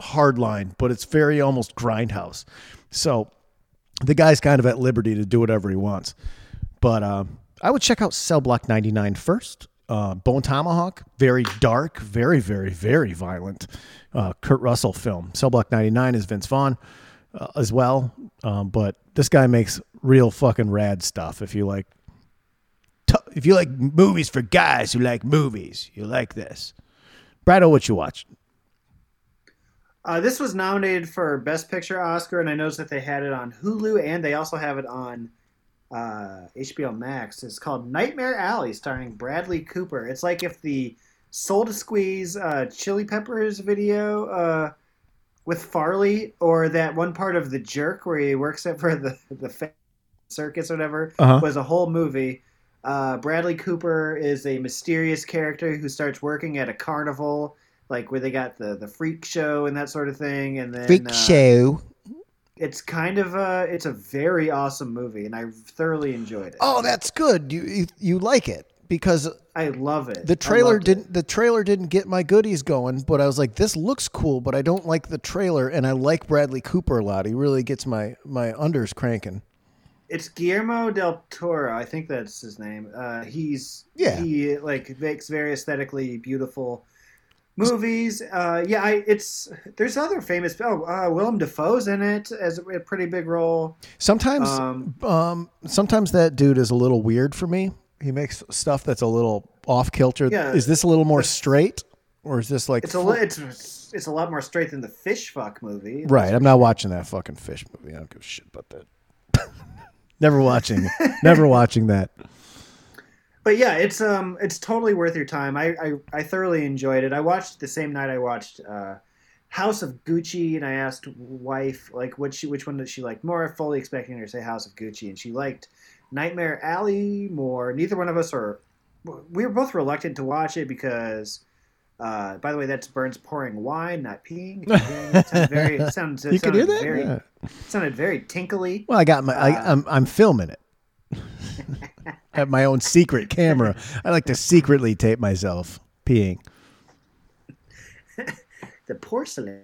hardline, but it's very almost grindhouse. So the guy's kind of at liberty to do whatever he wants. But um, I would check out Cell Block 99 first. uh, Bone Tomahawk, very dark, very, very, very violent. Uh, Kurt Russell film. Cell Block 99 is Vince Vaughn uh, as well. Um, but this guy makes real fucking rad stuff. If you like, t- if you like movies for guys who like movies, you like this. Brado, what you watch? Uh, this was nominated for Best Picture Oscar, and I noticed that they had it on Hulu, and they also have it on uh, HBO Max. It's called Nightmare Alley, starring Bradley Cooper. It's like if the Soul to Squeeze uh, Chili Peppers video uh, with Farley, or that one part of The Jerk where he works at for the the circus or whatever, Uh-huh. was a whole movie. Uh, Bradley Cooper is a mysterious character who starts working at a carnival, like where they got the the freak show and that sort of thing. And then uh, show. it's kind of a it's a very awesome movie, and I thoroughly enjoyed it. Oh, that's good. You, you you like it because I love it. the trailer didn't the trailer didn't get my goodies going, but I was like, this looks cool, but I don't like the trailer, and I like Bradley Cooper a lot. He really gets my my unders cranking. It's Guillermo del Toro. I think that's his name. Uh, he's Yeah. He like makes very aesthetically beautiful movies. Uh, yeah, I, it's there's other famous. Oh, uh, Willem Dafoe's in it as a pretty big role. Sometimes, um, Um, sometimes that dude is a little weird for me. He makes stuff that's a little off kilter. Yeah. is this a little more straight, or is this like it's a it's it's a lot more straight than the Fish Fuck movie. right? I'm not watching that fucking fish movie. I don't give a shit about that. never watching, never watching that. but yeah, it's um, it's totally worth your time. I, I, I thoroughly enjoyed it. I watched the same night I watched uh, House of Gucci, and I asked wife like what she which one did she like more, fully expecting her to say House of Gucci, and she liked Nightmare Alley more. Neither one of us are. We were both reluctant to watch it because. Uh, by the way, that's Burns pouring wine, not peeing. It sounds very. It sounds. It You can hear that? Very, Yeah. Sounded very tinkly. Well, I got my. I, Uh, I'm I'm filming it. I have my own secret camera. I like to secretly tape myself peeing. the porcelain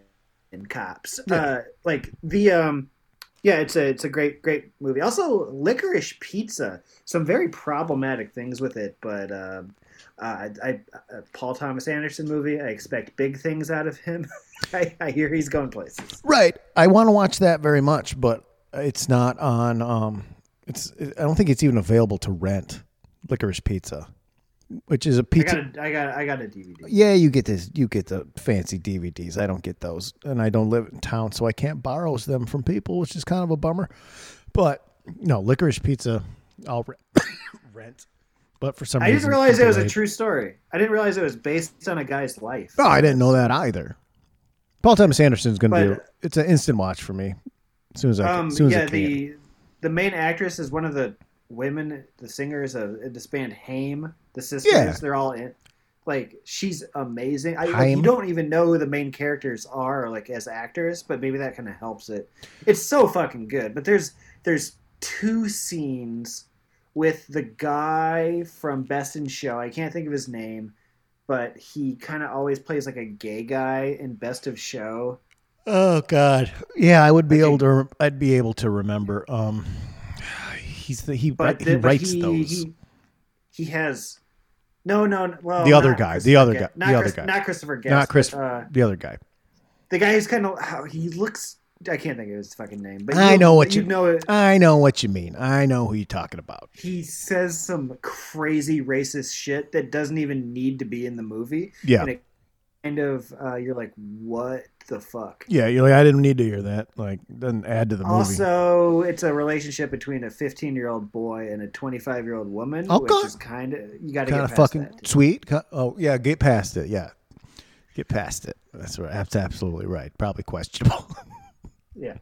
cops. Uh, like the um, yeah, it's a it's a great great movie. Also, Licorice Pizza. Some very problematic things with it, but um, uh, I, uh, Paul Thomas Anderson movie. I expect big things out of him. I, I hear he's going places. Right. I want to watch that very much, but it's not on. Um, it's. I don't think it's even available to rent. Licorice Pizza, which is a pizza. got a, I got I got a DVD. yeah, you get this. You get the fancy DVDs. I don't get those, and I don't live in town, so I can't borrow them from people, which is kind of a bummer. But no, Licorice Pizza, I'll re- rent. But for some reason. I reason, didn't realize it was a true story. I didn't realize it was based on a guy's life. Oh, I didn't know that either. Paul Thomas Anderson's going to be. But- It's an instant watch for me. As soon as I, Um, as soon as I yeah, can. the the main actress is one of the women, the singers of this band Haim, the sisters. Yeah. They're all in. Like she's amazing. I, like, you don't even know who the main characters are, like as actors, but maybe that kind of helps it. It's so fucking good. But there's there's two scenes with the guy from Best in Show. I can't think of his name, but he kind of always plays like a gay guy in Best of Show. Oh God, yeah, I would be Okay. able to. I'd be able to remember. Um, he's the he. but, he the- writes he, those. He, he has no, no. no, Well, The other guy, the other guy, not the other guy. not Christopher Guest, Not Chris. uh, the other guy. the guy who's kind of how he looks. I can't think of his fucking name, but I you- know what you you- know. It, I know what you mean. I know who you're talking about. he says some crazy racist shit that doesn't even need to be in the movie. Yeah. and it kind of uh, you're like, what the fuck? Yeah, you're like I didn't need to hear that. Like, doesn't add to the movie. Also, it's a relationship between a 15 year old boy and a 25 year old woman, Okay. which is kind of you got to kind get of past fucking that. sweet. Oh yeah, get past it. Yeah, get past it. That's right. That's absolutely right. Probably questionable. Yeah.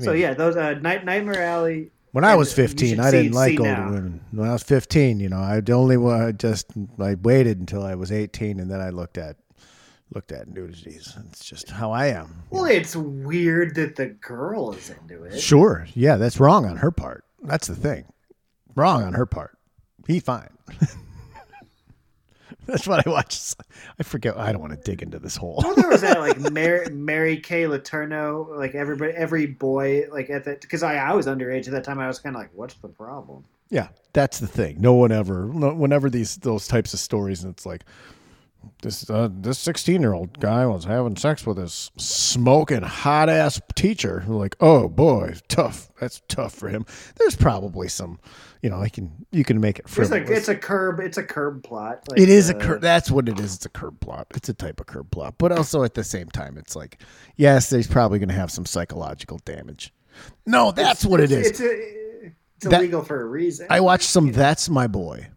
So yeah, those uh, Night, Nightmare Alley. When I was 15, I didn't see- like see older now. women. When I was 15, you know, I only I just I waited until I was 18, and then I looked at looked at nudities. It's just how I am. Well, it's weird that the girl is into it. Sure, yeah, that's wrong on her part. That's the thing, wrong on her part. He's fine. that's what I watched. I forget. I don't want to dig into this hole. Well, there was that like Mary, Mary Kay Letourneau, like everybody, every boy, like at that because I, I was underage at that time. I was kind of like, what's the problem? Yeah, that's the thing. No one ever, no, whenever these those types of stories, and it's like this uh, this sixteen year old guy was having sex with his smoking hot ass teacher. Like, oh boy, tough. That's tough for him. There's probably some, you know, I can you can make it It's like it's a curb. It's a curb plot. Like, It is a uh, curb. That's what it is. It's a curb plot. It's a type of curb plot. But also at the same time, it's like, yes, there's probably going to have some psychological damage. No, that's what it is. It's a, it's That- illegal for a reason. I watched some That's My Boy,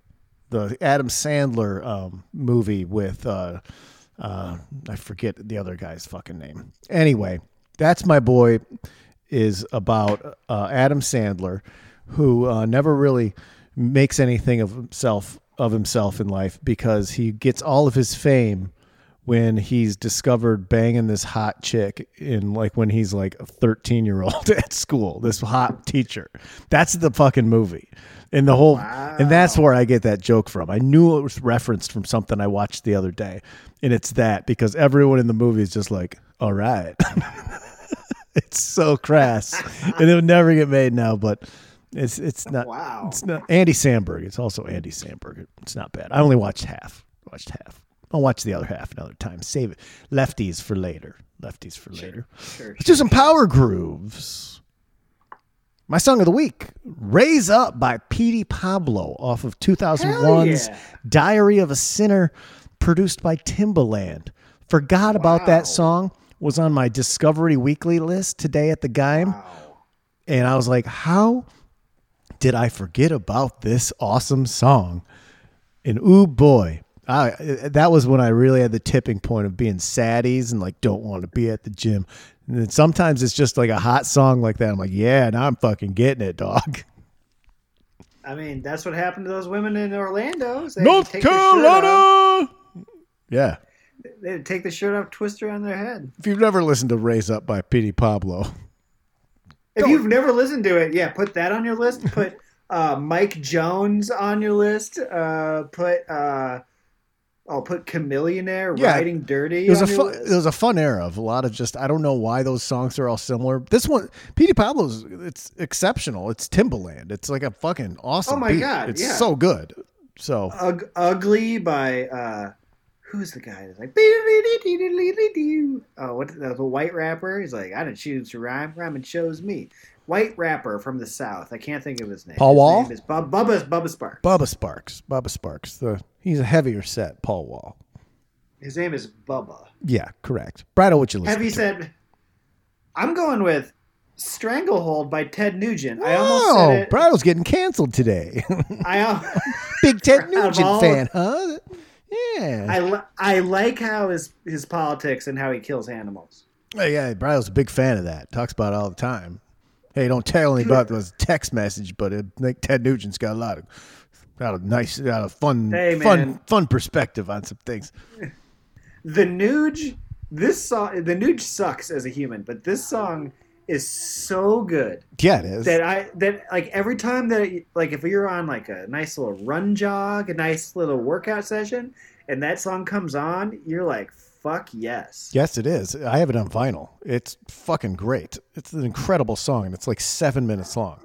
the Adam Sandler um, movie with, uh, uh, I forget the other guy's fucking name. Anyway, That's My Boy is about uh, Adam Sandler, who uh, never really makes anything of himself of himself in life because he gets all of his fame when he's discovered banging this hot chick in like when he's like a 13 year old at school this hot teacher. That's the fucking movie. And the whole and that's where i get that joke from. I knew it was referenced from something i watched the other day. And it's that because everyone in the movie is just like all right. It's so crass. And it would never get made now but it's it's oh, not Wow. it's not Andy Samberg. It's also Andy Samberg. It's not bad. I only watched half. Watched half. I'll watch the other half another time. Save it. Lefties for later. Lefties for later. Sure. Let's do some power grooves. My song of the week, Raise Up by Petey Pablo off of 2001's yeah. Diary of a Sinner, produced by Timbaland. Forgot about that song, was on my Discovery Weekly list today at the Gaim. And I was like, how did I forget about this awesome song? And ooh boy, I, that was when I really had the tipping point of being saddies and like don't want to be at the gym. And then sometimes it's just like a hot song like that. I'm like, yeah, now I'm fucking getting it, dog. I mean, that's what happened to those women in Orlando. is They had to North take their shirt off- Carolina. Yeah. They take the shirt off, twist around their head. If you've never listened to Raise Up by Petey Pablo, If you've never listened to it, yeah, put that on your list. Put uh, Mike Jones on your list. Uh, put uh, I'll put Chamillionaire Yeah. riding dirty. it was a fun, list. it was a fun era of a lot of just I don't know why those songs are all similar. This one, Petey Pablo's, it's exceptional. It's Timbaland. It's like a fucking awesome. Oh my beat. God, it's yeah. so good. So Ug- Ugly by uh, who's the guy that's like oh what the, the white rapper? He's like I didn't choose to rhyme, rhyming chose me. White rapper from the south. I can't think of his name. Paul his Wall? Name is Bub- Bubba Bubba Sparxxx. Bubba Sparxxx, Bubba Sparxxx. The he's a heavier set. Paul Wall. His name is Bubba. Yeah, correct. Brado, what you listen Heavy to? said, I'm going with Stranglehold by Ted Nugent. I almost said it. Brado's getting canceled today. I, al- Big Ted Nugent fan, huh? Yeah. I, li- I like how his, his politics and how he kills animals. Oh, yeah, Brado's a big fan of that. Talks about it all the time. Hey, don't tell anybody about this text message, but it, like Ted Nugent's got a lot of, got a nice, got a fun, Hey, fun, fun perspective on some things. The Nuge, this song, the Nuge sucks as a human, but this song is so good Yeah, it is. that I that like every time that like if you're on like a nice little run jog, a nice little workout session, and that song comes on, you're like, fuck yes. Yes, it is. I have it on vinyl. It's fucking great. It's an incredible song, and it's like seven minutes long.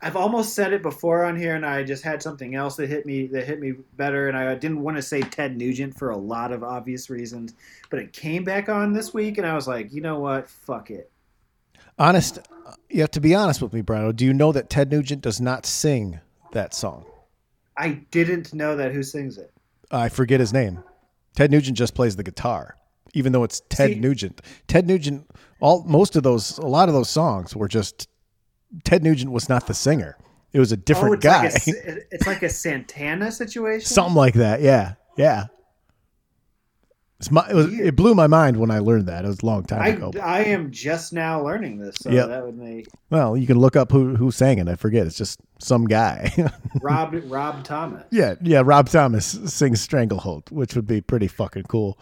I've almost said it before on here, and I just had something else that hit me that hit me better, and I didn't want to say Ted Nugent for a lot of obvious reasons, but it came back on this week, and I was like, you know what, fuck it. Honest, you have to be honest with me, Brado. Do you know that Ted Nugent does not sing that song? I didn't know that who sings it. I forget his name. Ted Nugent just plays the guitar, even though it's Ted See- Nugent. Ted Nugent, all most of those, a lot of those songs were just Ted Nugent was not the singer. It was a different oh, it's guy, Like a, it's like a Santana situation. something like that. Yeah, yeah. It's my, it, was, it blew my mind when I learned that. It was a long time I, ago. I am just now learning this, so Yep. that would make Well, you can look up who who sang it. I forget. It's just some guy. Rob Rob Thomas. yeah, yeah. Rob Thomas sings "Stranglehold," which would be pretty fucking cool.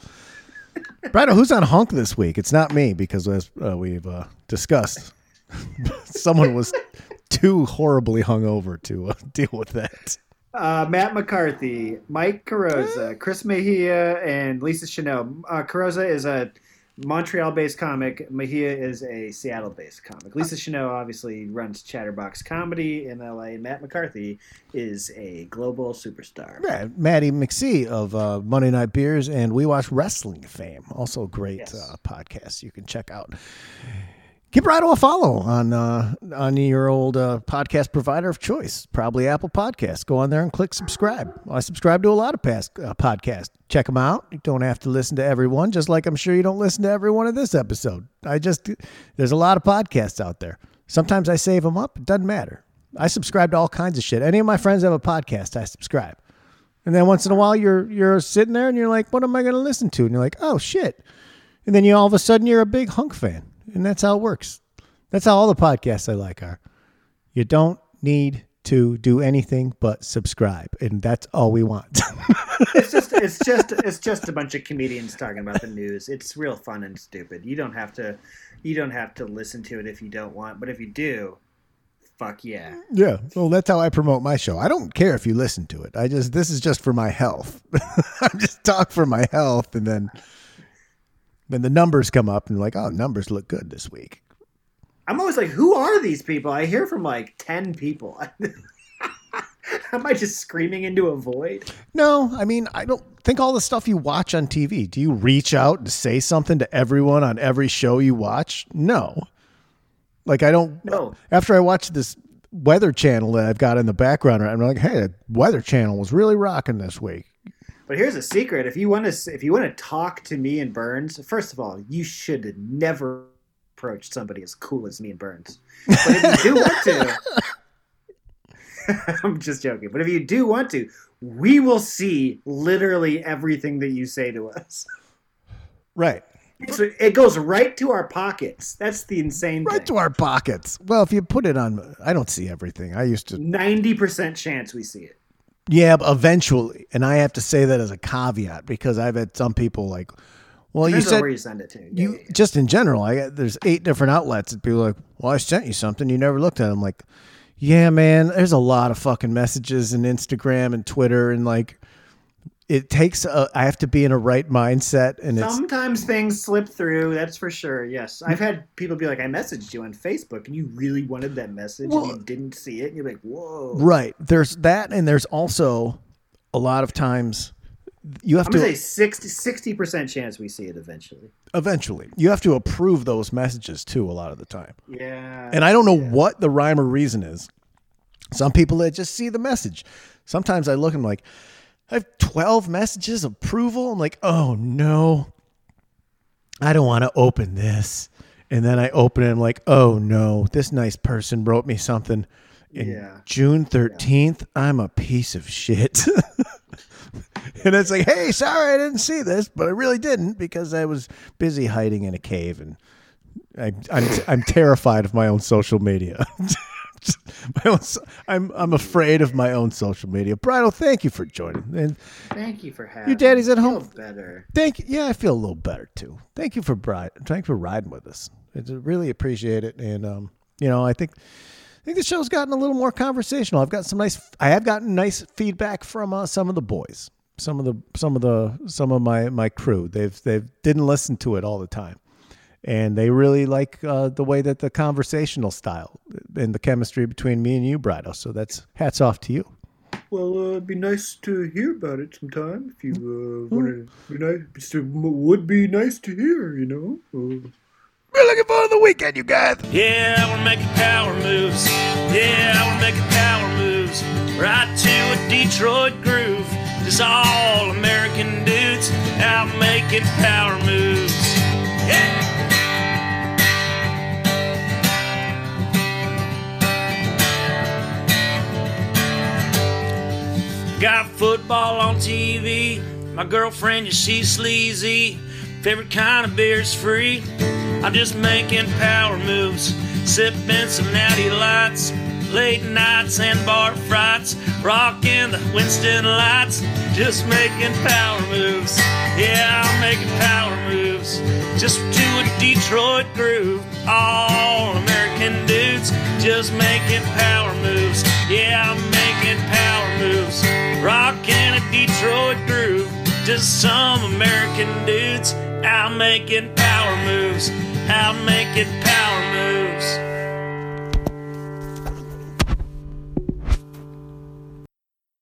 Brad, who's on Hunk this week? It's not me because as uh, we've uh, discussed, someone was too horribly hungover to uh, deal with that. Uh, Matt McCarthy, Mike Carosa, Chris Mejia, and Lisa Chanel. Uh, Carosa is a Montreal-based comic. Mejia is a Seattle-based comic. Lisa Chanel obviously runs Chatterbox Comedy in LA, and Matt McCarthy is a global superstar. Yeah, Maddie McSee of uh, Monday Night Beers and We Watch Wrestling fame. Also a great Yes. uh, podcast you can check out. Give Brado a follow on uh, on your old uh, podcast provider of choice, probably Apple Podcasts. Go on there and click subscribe. I subscribe to a lot of past uh, podcasts. Check them out. You don't have to listen to everyone, just like I'm sure you don't listen to every one of this episode. I just there's a lot of podcasts out there. Sometimes I save them up. It doesn't matter. I subscribe to all kinds of shit. Any of my friends have a podcast, I subscribe. And then once in a while, you're you're sitting there and you're like, "What am I going to listen to?" And you're like, "Oh shit!" And then you all of a sudden you're a big hunk fan, and that's how it works. That's how all the podcasts I like are. You don't need to do anything but subscribe, and that's all we want. It's just, it's just, it's just a bunch of comedians talking about the news. It's real fun and stupid. You don't have to, you don't have to listen to it if you don't want, but if you do, fuck yeah. yeah, well, that's how I promote my show. I don't care if you listen to it. I just this is just for my health. I'm just talk for my health, and then then the numbers come up, and like, oh, numbers look good this week. I'm always like, who are these people? I hear from like ten people. Am I just screaming into a void? No, I mean, I don't think all the stuff you watch on TV. Do you reach out and say something to everyone on every show you watch? No. Like I don't. No. After I watch this Weather Channel that I've got in the background, I'm like, hey, the Weather Channel was really rocking this week. But here's a secret: if you want to, if you want to talk to me and Burns, first of all, you should never approach somebody as cool as me and Burns. But if you do want to, I'm just joking. But if you do want to, we will see literally everything that you say to us. Right. So it goes right to our pockets. That's the insane Right thing. to our pockets. Well, if you put it on, I don't see everything. I used to. Ninety percent chance we see it. Yeah, eventually, and I have to say that as a caveat because I've had some people like, well, you Depends said where you send it to. Yeah, you yeah, just in general i there's eight different outlets and people are like well i sent you something you never looked at it. i'm like yeah man there's a lot of fucking messages and instagram and twitter and like it takes a, i have to be in a right mindset and it's Sometimes things slip through. That's for sure. Yes, I've had people be like, "I messaged you on Facebook, and you really wanted that message, Well- and you didn't see it." And you're like, "Whoa!" right there's that and there's also a lot of times you have to I'm gonna say 60 percent chance we see it eventually. eventually you have to approve those messages too a lot of the time Yeah. And I don't know what the rhyme or reason is. Some people that just see the message. Sometimes I look and I'm like, I have 12 messages of approval. I'm like, oh no, I don't want to open this. And then I open it. I'm like, oh no, this nice person wrote me something. In Yeah. June 13th, I'm a piece of shit. and it's like, hey, sorry I didn't see this, but I really didn't because I was busy hiding in a cave and I, I'm I'm terrified of my own social media. my own, I'm I'm afraid of my own social media. Brido, thank you for joining. And Thank you for having. Your daddy's at home. Feel better. thank you. yeah, I feel a little better too. Thank you for bride. Thank you for riding with us. I really appreciate it. And um, you know, I think I think the show's gotten a little more conversational. I've got some nice. I have gotten nice feedback from uh, some of the boys. Some of the some of the some of my my crew. They've they've didn't listen to it all the time and they really like uh, the way that the conversational style and the chemistry between me and you, Brido. So that's hats off to you. Well, uh, it'd be nice to hear about it sometime if you uh, want to. Be nice, just, uh, would be nice to hear, you know. Uh, We're looking forward to the weekend, you guys. Yeah, we're making power moves. Yeah, we're making power moves. Right to a Detroit groove. Just all American dudes out making power moves. Yeah. Got football on TV. My girlfriend, she's sleazy. Favorite kind of beer's free. I'm just making power moves, sipping some natty lights, late nights and bar frights, rocking the Winston lights, just making power moves. Yeah, I'm making power moves, just to a Detroit groove. All American dudes, just making power moves. Yeah, I'm making power moves, rocking a Detroit groove, to some American dudes out making power moves, out making power